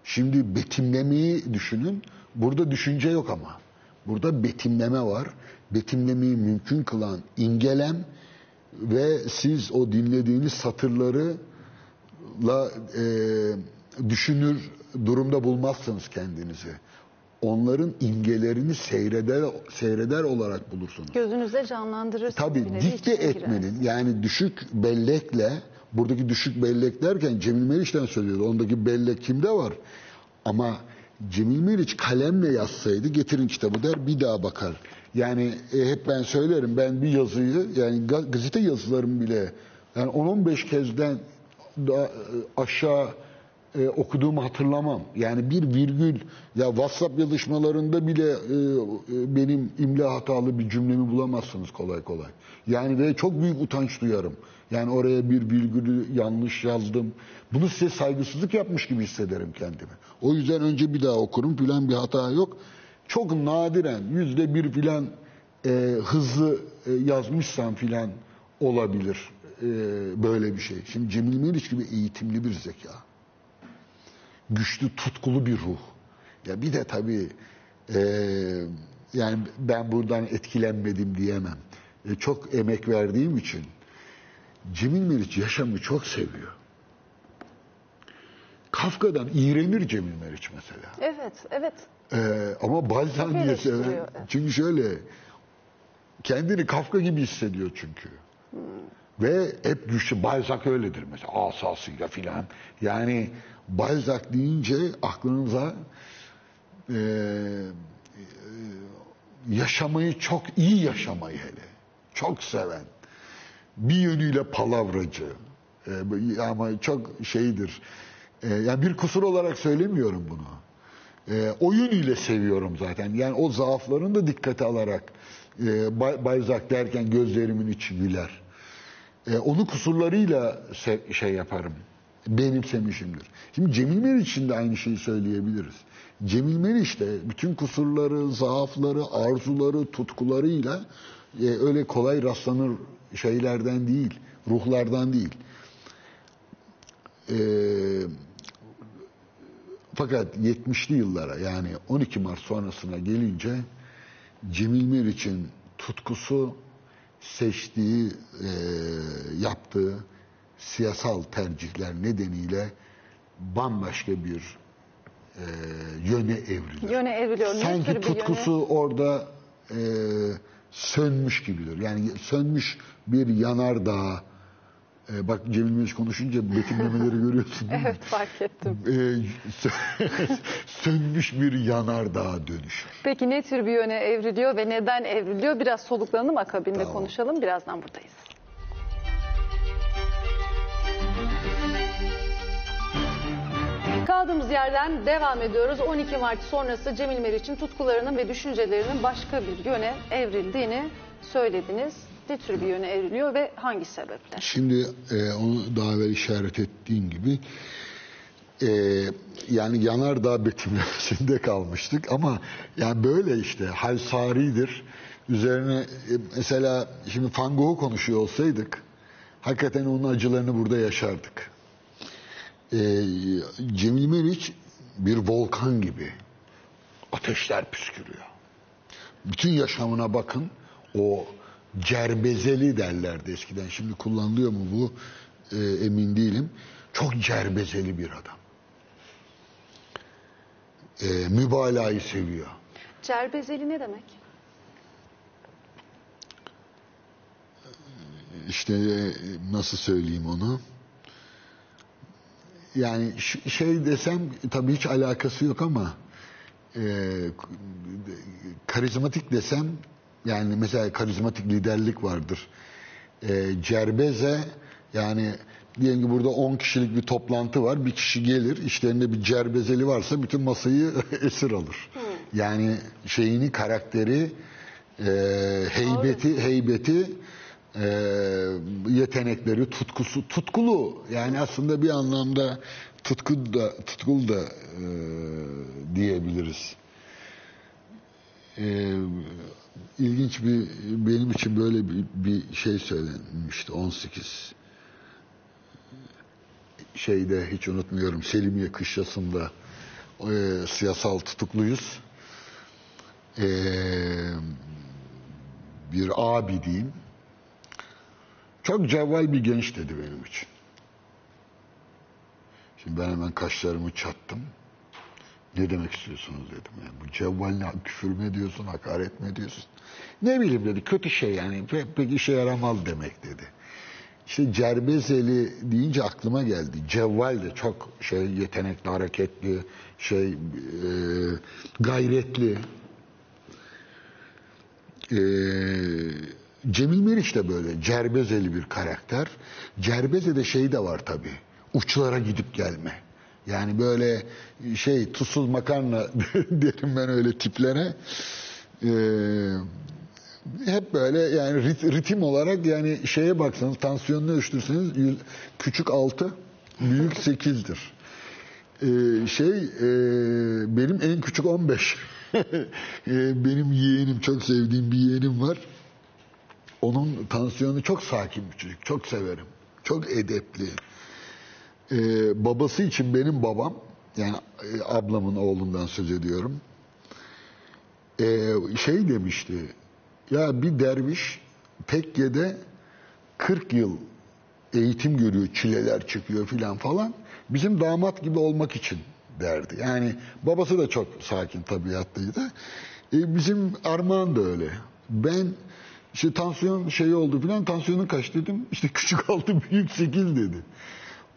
Şimdi betimlemeyi düşünün. Burada düşünce yok ama. Burada betimleme var. Betimlemeyi mümkün kılan ingelem ve siz o dinlediğiniz satırları la e, düşünür durumda bulmazsınız kendinizi. Onların imgelerini seyreder seyreder olarak bulursunuz.
Gözünüzde canlandırırsınız.
Tabii
nevi,
dikte etmenin
girersiniz.
yani düşük bellekle buradaki düşük bellek derken Cemil Meriç'ten söylüyordu. Ondaki bellek kimde var? Ama Cemil Meriç kalemle yazsaydı getirin kitabı der bir daha bakar. Yani e, hep ben söylerim ben bir yazıyı yani ga- gazete yazılarım bile yani 10-15 kezden daha e, aşağı e, okuduğumu hatırlamam. Yani bir virgül ya WhatsApp yazışmalarında bile e, e, benim imla hatalı bir cümlemi bulamazsınız kolay kolay. Yani ve çok büyük utanç duyarım. Yani oraya bir virgülü yanlış yazdım. Bunu size saygısızlık yapmış gibi hissederim kendimi. O yüzden önce bir daha okurum filan bir hata yok. Çok nadiren yüzde bir filan e, hızlı e, yazmışsam filan olabilir e, böyle bir şey. Şimdi Cemil Meriç gibi eğitimli bir zeka güçlü, tutkulu bir ruh. Ya bir de tabii e, yani ben buradan etkilenmedim diyemem. E, çok emek verdiğim için Cemil Meriç yaşamı çok seviyor. Kafka'dan iğrenir Cemil Meriç mesela.
Evet, evet.
E, ama niye
eleştiriyor,
sever? Çünkü şöyle kendini Kafka gibi hissediyor çünkü. Ve hep güçlü. Balzac öyledir mesela asasıyla filan. Yani Balzac deyince aklınıza e, e, yaşamayı çok iyi yaşamayı hele. Çok seven. Bir yönüyle palavracı. E, ama çok şeydir. E, yani bir kusur olarak söylemiyorum bunu. E, o yönüyle seviyorum zaten. Yani o zaaflarını da dikkate alarak e, Ba- Balzac derken gözlerimin içi güler. E, onu kusurlarıyla şey yaparım. Benimsemişimdir. Şimdi Cemil Meriç için de aynı şeyi söyleyebiliriz. Cemil Meriç de bütün kusurları, zaafları, arzuları, tutkularıyla e, öyle kolay rastlanır şeylerden değil, ruhlardan değil. E, fakat 70'li yıllara yani 12 Mart sonrasına gelince Cemil Meriç'in tutkusu seçtiği, e, yaptığı siyasal tercihler nedeniyle bambaşka bir e, yöne evriliyor.
Yöne evriliyor.
Sanki tutkusu orada e, sönmüş gibidir. Yani sönmüş bir yanardağ. E, bak Cemil Meriç konuşunca betimlemeleri görüyorsun değil mi?
Evet, fark ettim.
E, sö- sönmüş bir yanardağ dönüşür.
Peki ne tür bir yöne evriliyor ve neden evriliyor? Biraz soluklanalım akabinde
Tamam.
konuşalım. Birazdan buradayız. Kaldığımız yerden devam ediyoruz. 12 Mart sonrası Cemil Meriç'in tutkularının ve düşüncelerinin başka bir yöne evrildiğini söylediniz. Ne tür bir yöne evriliyor ve hangi sebeple?
Şimdi e, onu daha evvel işaret ettiğin gibi e, yani yanardağ betimlemesinde kalmıştık ama yani böyle işte hal saridir. Üzerine e, mesela şimdi Van konuşuyor olsaydık hakikaten onun acılarını burada yaşardık. E, Cemil Meriç bir volkan gibi ateşler püskürüyor. Bütün yaşamına bakın. O cerbezeli derlerdi eskiden. Şimdi kullanılıyor mu bu e, emin değilim. Çok cerbezeli bir adam. E, mübalağayı seviyor.
Cerbezeli ne demek?
İşte e, nasıl söyleyeyim onu? Yani şey desem tabii hiç alakası yok ama e, karizmatik desem yani mesela karizmatik liderlik vardır. E, cerbeze yani diyelim ki burada 10 kişilik bir toplantı var. Bir kişi gelir işlerinde bir cerbezeli varsa bütün masayı esir alır. Yani şeyini karakteri e, heybeti heybeti e, yetenekleri, tutkusu, tutkulu. Yani aslında bir anlamda tutku da, tutkulu da e, diyebiliriz. E, ilginç bir, benim için böyle bir, bir şey söylenmişti 18 şeyde hiç unutmuyorum Selimiye Kışlası'nda e, siyasal tutukluyuz. E, bir abi diyeyim. Çok cevval bir genç dedi benim için. Şimdi ben hemen kaşlarımı çattım. Ne demek istiyorsunuz dedim. Yani bu cevval ne? Küfür mü ediyorsun, hakaret mi ediyorsun? Ne bileyim dedi. Kötü şey yani. Pek, pek işe yaramaz demek dedi. İşte Cerbezeli deyince aklıma geldi. Cevval de çok şey yetenekli, hareketli, şey e, gayretli. E, Cemil Meriç de böyle cerbezeli bir karakter. Cerbeze'de şey de var tabii. Uçlara gidip gelme. Yani böyle şey tuzsuz makarna derim ben öyle tiplere. Ee, hep böyle yani rit- ritim olarak yani şeye baksanız tansiyonunu ölçtürseniz küçük 6 büyük 8'dir. Ee, şey e, benim en küçük 15. Ee, benim yeğenim çok sevdiğim bir yeğenim var. Onun tansiyonu çok sakin bir çocuk. Çok severim. Çok edepli. Ee, babası için benim babam yani e, ablamın oğlundan söz ediyorum. Ee, şey demişti. Ya bir derviş tekkede 40 yıl eğitim görüyor, çileler çıkıyor filan falan. Bizim damat gibi olmak için derdi. Yani babası da çok sakin tabiatlıydı. E, bizim Armağan da öyle. Ben işte tansiyon şey oldu filan tansiyonun kaç dedim. İşte küçük altı büyük sekiz dedi.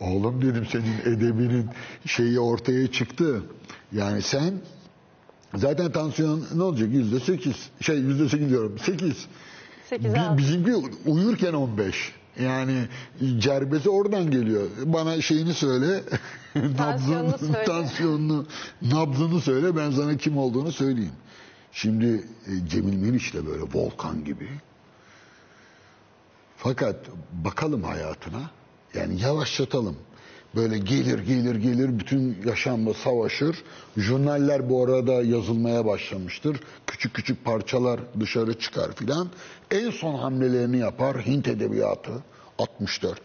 Oğlum dedim senin edebinin şeyi ortaya çıktı. Yani sen zaten tansiyon ne olacak yüzde sekiz. Şey yüzde sekiz diyorum sekiz.
8'e
Bi-
altı.
Bizimki uyurken 15. Yani cerbesi oradan geliyor. Bana şeyini söyle. Nabzını,
söyle.
tansiyonunu, nabzını söyle ben sana kim olduğunu söyleyeyim. Şimdi e, Cemil Meriç de böyle volkan gibi. Fakat bakalım hayatına. Yani yavaşlatalım. Böyle gelir gelir gelir bütün yaşamla savaşır. Jurnaller bu arada yazılmaya başlamıştır. Küçük küçük parçalar dışarı çıkar filan. En son hamlelerini yapar Hint edebiyatı 64.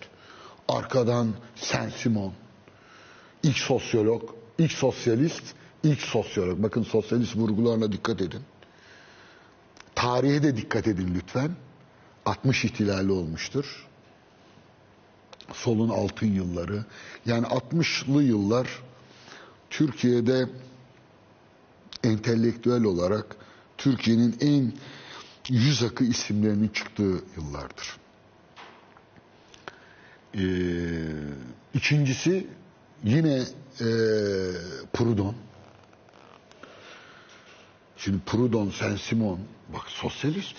Arkadan Saint-Simon. İlk sosyolog, ilk sosyalist, ilk sosyolog. Bakın sosyalist vurgularına dikkat edin. Tarihe de dikkat edin lütfen. 60 ihtilali olmuştur. Solun altın yılları. Yani 60'lı yıllar Türkiye'de entelektüel olarak Türkiye'nin en yüz akı isimlerinin çıktığı yıllardır. Ee, ikincisi yine e, Proudhon. Şimdi Proudhon, Saint-Simon, bak sosyalist.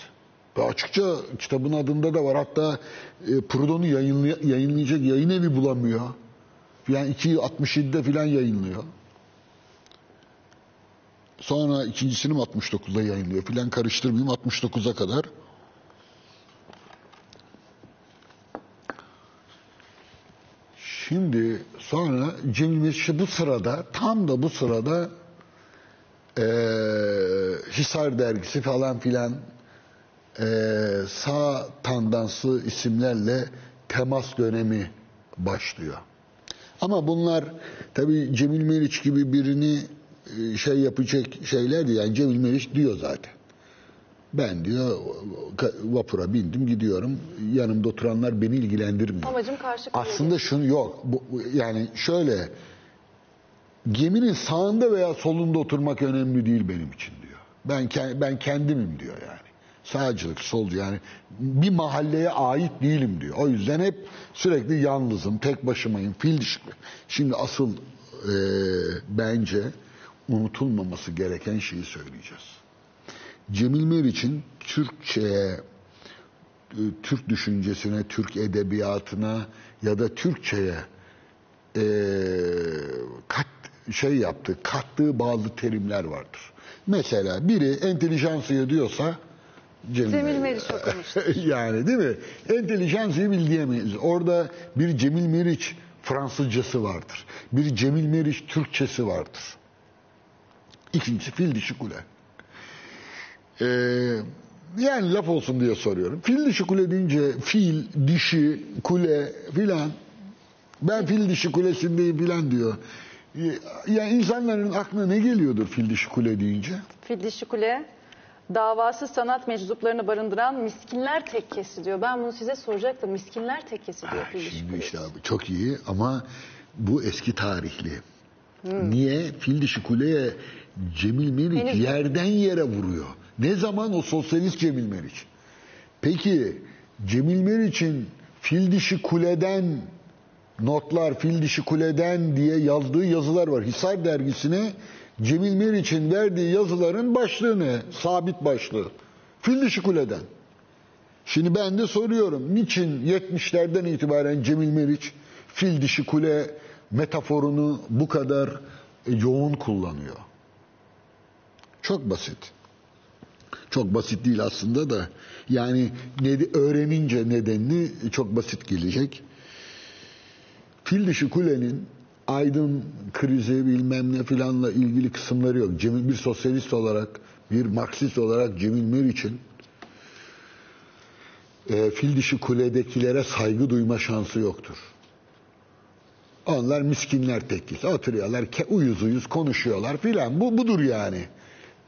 Ve açıkça kitabın adında da var. Hatta e, Proudhon'u yayınlay- yayınlayacak yayın evi bulamıyor. Yani 267'de filan yayınlıyor. Sonra ikincisini mi 69'da yayınlıyor filan karıştırmayayım 69'a kadar. Şimdi sonra Cemil Mesih bu sırada tam da bu sırada eee Hisar dergisi falan filan eee, sağ tandanslı isimlerle temas dönemi başlıyor. Ama bunlar tabii Cemil Meriç gibi birini e, şey yapacak şeyler değil. Yani Cemil Meriç diyor zaten. Ben diyor vapura bindim gidiyorum. Yanımda oturanlar beni ilgilendirmiyor.
Amacım karşı
Aslında şunu yok. Bu, yani şöyle geminin sağında veya solunda oturmak önemli değil benim için diyor. Ben ben kendimim diyor yani. Sağcılık, solcu yani bir mahalleye ait değilim diyor. O yüzden hep sürekli yalnızım, tek başımayım, fil dişi. Şimdi asıl e, bence unutulmaması gereken şeyi söyleyeceğiz. Cemil Meriç'in Türkçe'ye e, Türk düşüncesine, Türk edebiyatına ya da Türkçe'ye e, kat şey yaptığı, kattığı bazı terimler vardır. Mesela biri entelijansiye diyorsa Cemil,
Cemil Meriç okumuştur.
yani değil mi? Entelijansiyi diyemeyiz. Orada bir Cemil Meriç Fransızcası vardır. Bir Cemil Meriç Türkçesi vardır. İkincisi fil dişi kule. Ee, yani laf olsun diye soruyorum. Fil dişi kule deyince fil, dişi, kule filan. Ben fil dişi kulesindeyim filan diyor. Yani insanların aklına ne geliyordur fil dişi kule deyince?
Fil dişi kule davası sanat meczuplarını barındıran miskinler tekkesi diyor. Ben bunu size soracaktım. Miskinler tekkesi diyor dişi
Şimdi işte abi çok iyi ama bu eski tarihli. Niye? Fil dişi kuleye Cemil Meriç
Henüz-
yerden yere vuruyor. Ne zaman o sosyalist Cemil Meriç? Peki Cemil Meriç'in fil dişi kuleden notlar fil dişi kuleden diye yazdığı yazılar var. Hisar dergisine Cemil Meriç'in verdiği yazıların başlığı ne? Sabit başlığı. Fil dişi kuleden. Şimdi ben de soruyorum. Niçin 70'lerden itibaren Cemil Meriç fil dişi kule metaforunu bu kadar e, yoğun kullanıyor? Çok basit. Çok basit değil aslında da. Yani öğrenince nedenini çok basit gelecek. Fil dişi kulenin aydın krizi bilmem ne filanla ilgili kısımları yok. Cemil, bir sosyalist olarak, bir Marksist olarak Cemil Meriç'in e, fil dişi kuledekilere saygı duyma şansı yoktur. Onlar miskinler tekkisi. Oturuyorlar, ke- uyuz uyuz konuşuyorlar filan. Bu budur yani.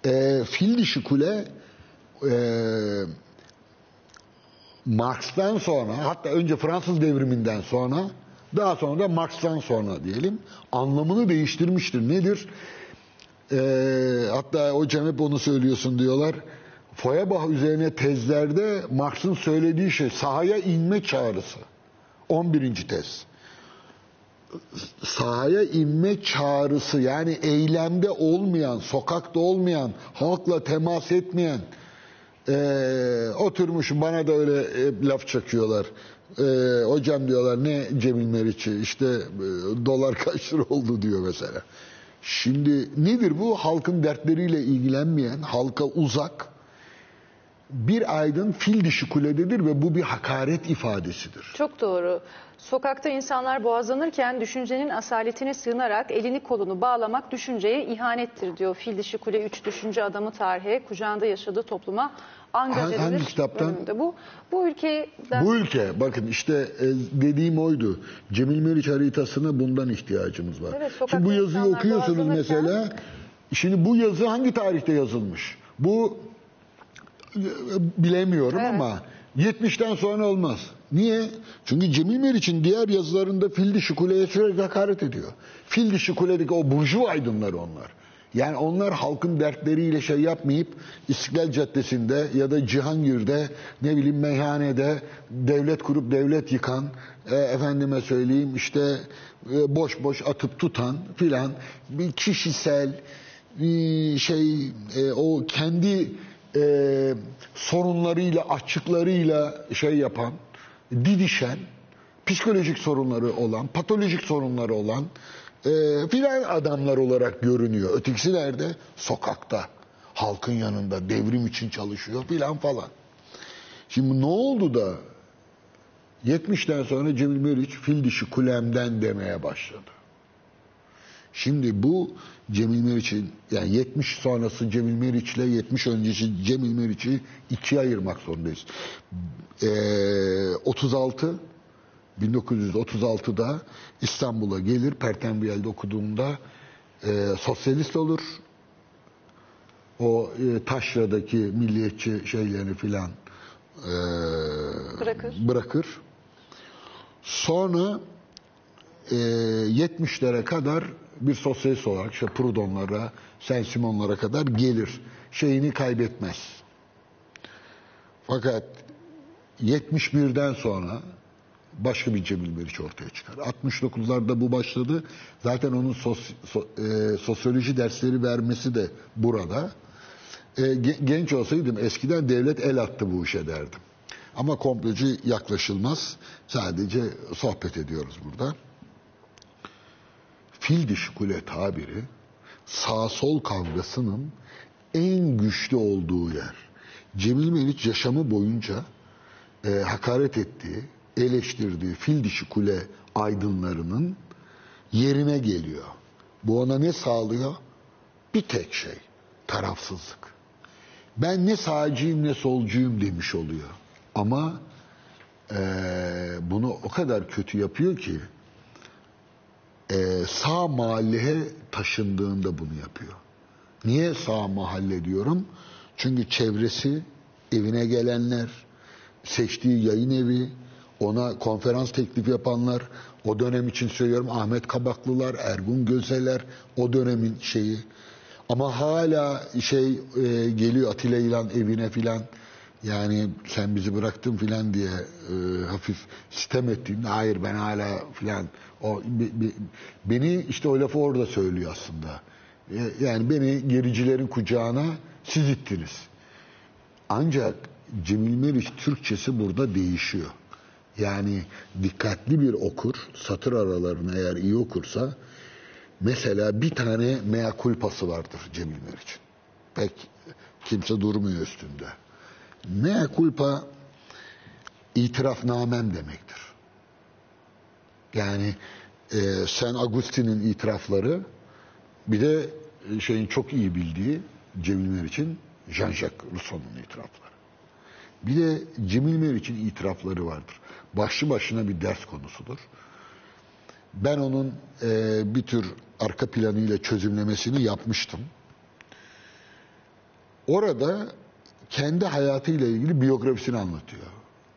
E, fil dişi kule e, Marx'tan sonra hatta önce Fransız devriminden sonra daha sonra da Marx'tan sonra diyelim anlamını değiştirmiştir. Nedir? Ee, hatta hocam hep onu söylüyorsun diyorlar. Feuerbach üzerine tezlerde Marx'ın söylediği şey sahaya inme çağrısı. 11. tez. Sahaya inme çağrısı yani eylemde olmayan, sokakta olmayan, halkla temas etmeyen, ee, oturmuş bana da öyle e, laf çakıyorlar. Ee, hocam diyorlar ne Cemil Meriç'i işte e, dolar kaç lira oldu diyor mesela. Şimdi nedir bu? Halkın dertleriyle ilgilenmeyen, halka uzak bir aydın fil dişi kulededir ve bu bir hakaret ifadesidir.
Çok doğru. Sokakta insanlar boğazlanırken düşüncenin asaletine sığınarak elini kolunu bağlamak düşünceye ihanettir diyor. Fil dişi kule 3 düşünce adamı tarihe kucağında yaşadığı topluma
Hangi
angajedilir.
kitaptan?
Bu, bu ülkeden
Bu ülke bakın işte e, dediğim oydu. Cemil Meriç haritasına bundan ihtiyacımız var.
Evet,
şimdi bu yazıyı okuyorsunuz mesela. Şimdi bu yazı hangi tarihte yazılmış? Bu e, bilemiyorum
Evet.
ama 70'ten sonra olmaz. Niye? Çünkü Cemil Meriç'in diğer yazılarında fil dişi kuleye sürekli hakaret ediyor. Fil dişi kuledeki o burjuva aydınları onlar. Yani onlar halkın dertleriyle şey yapmayıp İstiklal Caddesi'nde ya da Cihangir'de ne bileyim meyhanede devlet kurup devlet yıkan e, efendime söyleyeyim işte e, boş boş atıp tutan filan bir kişisel e, şey e, o kendi e, sorunlarıyla açıklarıyla şey yapan didişen psikolojik sorunları olan, patolojik sorunları olan e, filan adamlar olarak görünüyor. Ötekisi nerede? Sokakta. Halkın yanında devrim için çalışıyor filan falan. Şimdi ne oldu da 70'ten sonra Cemil Meriç fil dişi kulemden demeye başladı. Şimdi bu Cemil Meriç'in yani 70 sonrası Cemil Meriç ile 70 öncesi Cemil Meriç'i ikiye ayırmak zorundayız. Ee, 36 1936'da İstanbul'a gelir. Pertembiyel'de okuduğunda e, sosyalist olur. O e, taşradaki milliyetçi şeylerini filan e,
Bırakır.
bırakır. Sonra e, 70'lere kadar bir sosyalist olarak işte Proudhon'lara, Saint-Simon'lara kadar gelir. Şeyini kaybetmez. Fakat 71'den sonra başka bir Cemil Meriç ortaya çıkar. 69'larda bu başladı. Zaten onun sos- so- e, sosyoloji dersleri vermesi de burada. E, ge- genç olsaydım eskiden devlet el attı bu işe derdim. Ama komplocu yaklaşılmaz. Sadece sohbet ediyoruz burada. Fil dişi kule tabiri sağ sol kavgasının en güçlü olduğu yer. Cemil Meriç yaşamı boyunca e, hakaret ettiği, eleştirdiği fil dişi kule aydınlarının yerine geliyor. Bu ona ne sağlıyor? Bir tek şey, tarafsızlık. Ben ne sağcıyım ne solcuyum demiş oluyor. Ama e, bunu o kadar kötü yapıyor ki e, sağ mahalleye taşındığında bunu yapıyor. Niye sağ mahalle diyorum? Çünkü çevresi, evine gelenler, seçtiği yayın evi, ona konferans teklif yapanlar, o dönem için söylüyorum Ahmet Kabaklılar, Ergun Gözeler, o dönemin şeyi. Ama hala şey e, geliyor Atilla İlhan evine filan. Yani sen bizi bıraktın filan diye e, hafif sitem ettiğinde hayır ben hala filan o be- be- beni işte o lafı orada söylüyor aslında. E, yani beni gericilerin kucağına siz ittiniz. Ancak Cemil Meriç Türkçesi burada değişiyor. Yani dikkatli bir okur, satır aralarını eğer iyi okursa mesela bir tane mea culpası vardır Cemil Meriç'in. Pek kimse durmuyor üstünde. Mea culpa itirafnamem demektir. Yani e, Sen Agustin'in itirafları bir de şeyin çok iyi bildiği Cemil Meriç'in Jean-Jacques Rousseau'nun itirafları. Bir de Cemil Meriç'in itirafları vardır. Başlı başına bir ders konusudur. Ben onun e, bir tür arka planıyla çözümlemesini yapmıştım. Orada kendi hayatıyla ilgili biyografisini anlatıyor.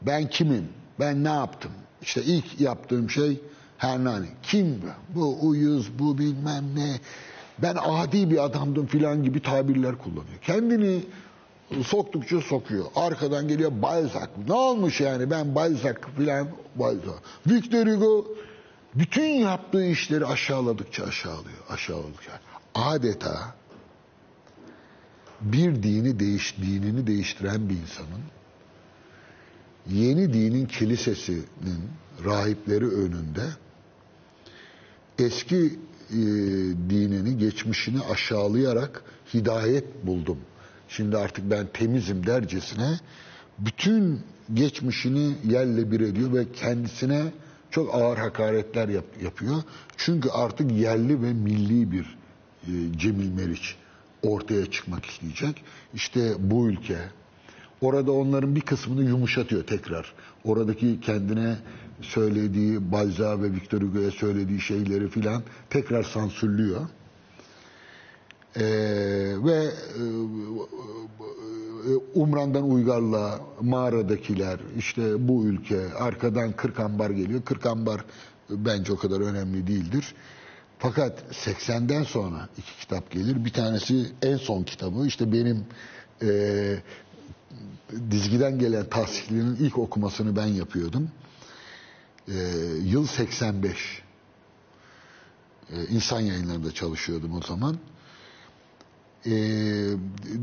Ben kimim? Ben ne yaptım? İşte ilk yaptığım şey Hernani. Kim bu? Uyuz, bu bilmem ne. Ben adi bir adamdım filan gibi tabirler kullanıyor. Kendini soktukça sokuyor. Arkadan geliyor Balzac. Ne olmuş yani ben Balzac filan Balzac. Victor Hugo bütün yaptığı işleri aşağıladıkça aşağılıyor. Aşağıladıkça. Adeta bir dini değiş, dinini değiştiren bir insanın yeni dinin kilisesinin rahipleri önünde eski e, dinini, geçmişini aşağılayarak hidayet buldum. Şimdi artık ben temizim dercesine bütün geçmişini yerle bir ediyor ve kendisine çok ağır hakaretler yap- yapıyor. Çünkü artık yerli ve milli bir e, Cemil Meriç ortaya çıkmak isteyecek. İşte bu ülke, Orada onların bir kısmını yumuşatıyor tekrar. Oradaki kendine söylediği Balzac ve Victor Hugo'ya söylediği şeyleri filan tekrar sansürlüyor. Ee, ve e, Umran'dan Uygar'la mağaradakiler, işte bu ülke, arkadan Kırkambar geliyor. Kırkambar bence o kadar önemli değildir. Fakat 80'den sonra iki kitap gelir. Bir tanesi en son kitabı. İşte benim e, dizgiden gelen tahsilinin ilk okumasını ben yapıyordum. Ee, yıl 85. Ee, insan yayınlarında çalışıyordum o zaman. Ee,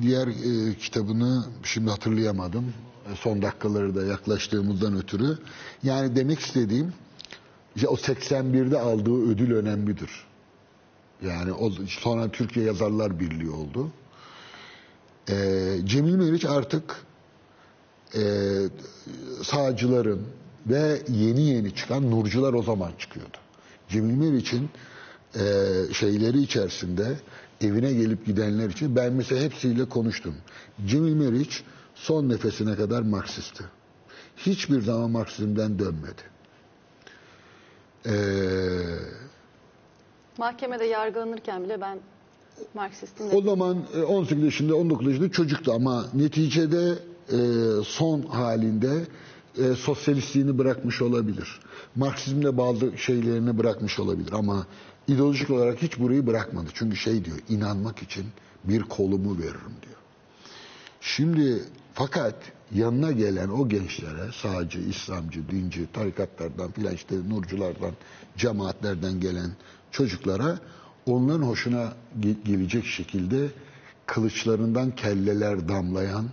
diğer e, kitabını şimdi hatırlayamadım. E, Son dakikaları da yaklaştığımızdan ötürü. Yani demek istediğim işte o 81'de aldığı ödül önemlidir. Yani o, sonra Türkiye Yazarlar Birliği oldu. Ee, Cemil Meriç artık e, sağcıların ve yeni yeni çıkan nurcular o zaman çıkıyordu. Cemil Meriç'in e, şeyleri içerisinde evine gelip gidenler için ben mesela hepsiyle konuştum. Cemil Meriç son nefesine kadar Marksisti. Hiçbir zaman Marksizmden dönmedi. Eee
Mahkemede yargılanırken bile ben Marksistim
O zaman e, 18 yaşında 19 yaşında çocuktu ama neticede e, son halinde e, sosyalistliğini bırakmış olabilir. Marksizmle bazı şeylerini bırakmış olabilir ama ideolojik olarak hiç burayı bırakmadı. Çünkü şey diyor inanmak için bir kolumu veririm diyor. Şimdi fakat yanına gelen o gençlere sağcı, İslamcı, dinci, tarikatlardan filan işte nurculardan, cemaatlerden gelen çocuklara onların hoşuna ge- gelecek şekilde kılıçlarından kelleler damlayan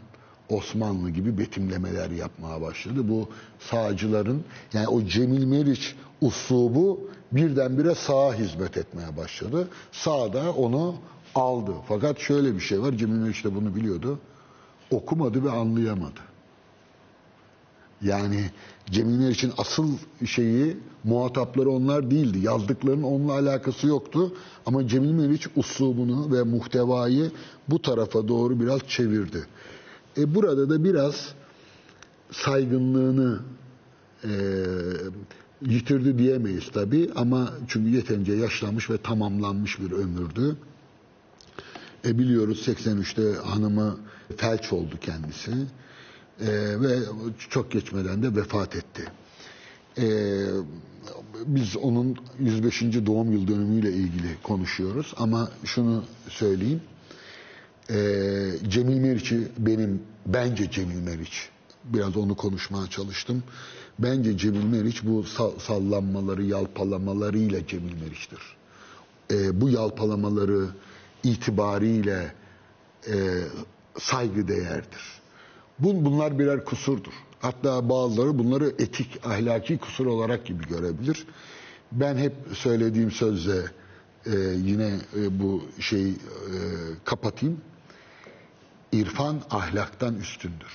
Osmanlı gibi betimlemeler yapmaya başladı. Bu sağcıların yani o Cemil Meriç uslubu birdenbire sağa hizmet etmeye başladı. Sağ da onu aldı. Fakat şöyle bir şey var. Cemil Meriç de bunu biliyordu okumadı ve anlayamadı. Yani Cemil Meriç'in asıl şeyi muhatapları onlar değildi. Yazdıklarının onunla alakası yoktu. Ama Cemil Meriç uslubunu ve muhtevayı bu tarafa doğru biraz çevirdi. E burada da biraz saygınlığını e, yitirdi diyemeyiz tabii ama çünkü yeterince yaşlanmış ve tamamlanmış bir ömürdü. E biliyoruz 83'te hanımı felç oldu kendisi E, ve çok geçmeden de vefat etti. E, biz onun 105. doğum yıl dönümüyle ilgili konuşuyoruz ama şunu söyleyeyim. E, Cemil Meriç'i benim bence Cemil Meriç biraz onu konuşmaya çalıştım. Bence Cemil Meriç bu sa- sallanmaları, yalpalamalarıyla Cemil Meriç'tir. E, bu yalpalamaları itibariyle e, saygı değerdir. Bun, bunlar birer kusurdur. Hatta bazıları bunları etik, ahlaki kusur olarak gibi görebilir. Ben hep söylediğim sözle e, yine e, bu şeyi e, kapatayım. İrfan ahlaktan üstündür.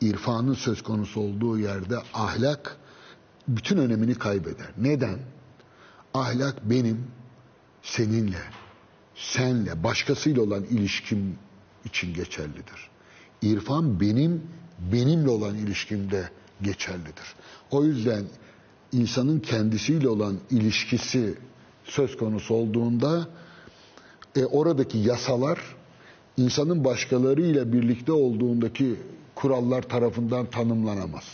İrfanın söz konusu olduğu yerde ahlak bütün önemini kaybeder. Neden? Ahlak benim seninle, senle, başkasıyla olan ilişkim için geçerlidir. İrfan benim, benimle olan ilişkimde geçerlidir. O yüzden insanın kendisiyle olan ilişkisi söz konusu olduğunda e, oradaki yasalar insanın başkalarıyla birlikte olduğundaki kurallar tarafından tanımlanamaz.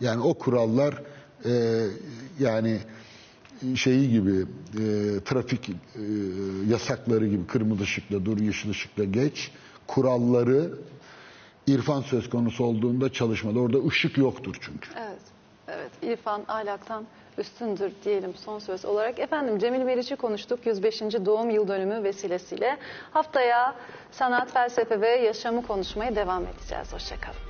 Yani o kurallar e, yani şeyi gibi e, trafik e, yasakları gibi kırmızı ışıkla dur yeşil ışıkla geç kuralları irfan söz konusu olduğunda çalışmalı. Orada ışık yoktur çünkü.
Evet, evet. İrfan ahlaktan üstündür diyelim son söz olarak. Efendim Cemil Meriç'i konuştuk 105. doğum yıl dönümü vesilesiyle. Haftaya sanat, felsefe ve yaşamı konuşmaya devam edeceğiz. Hoşçakalın.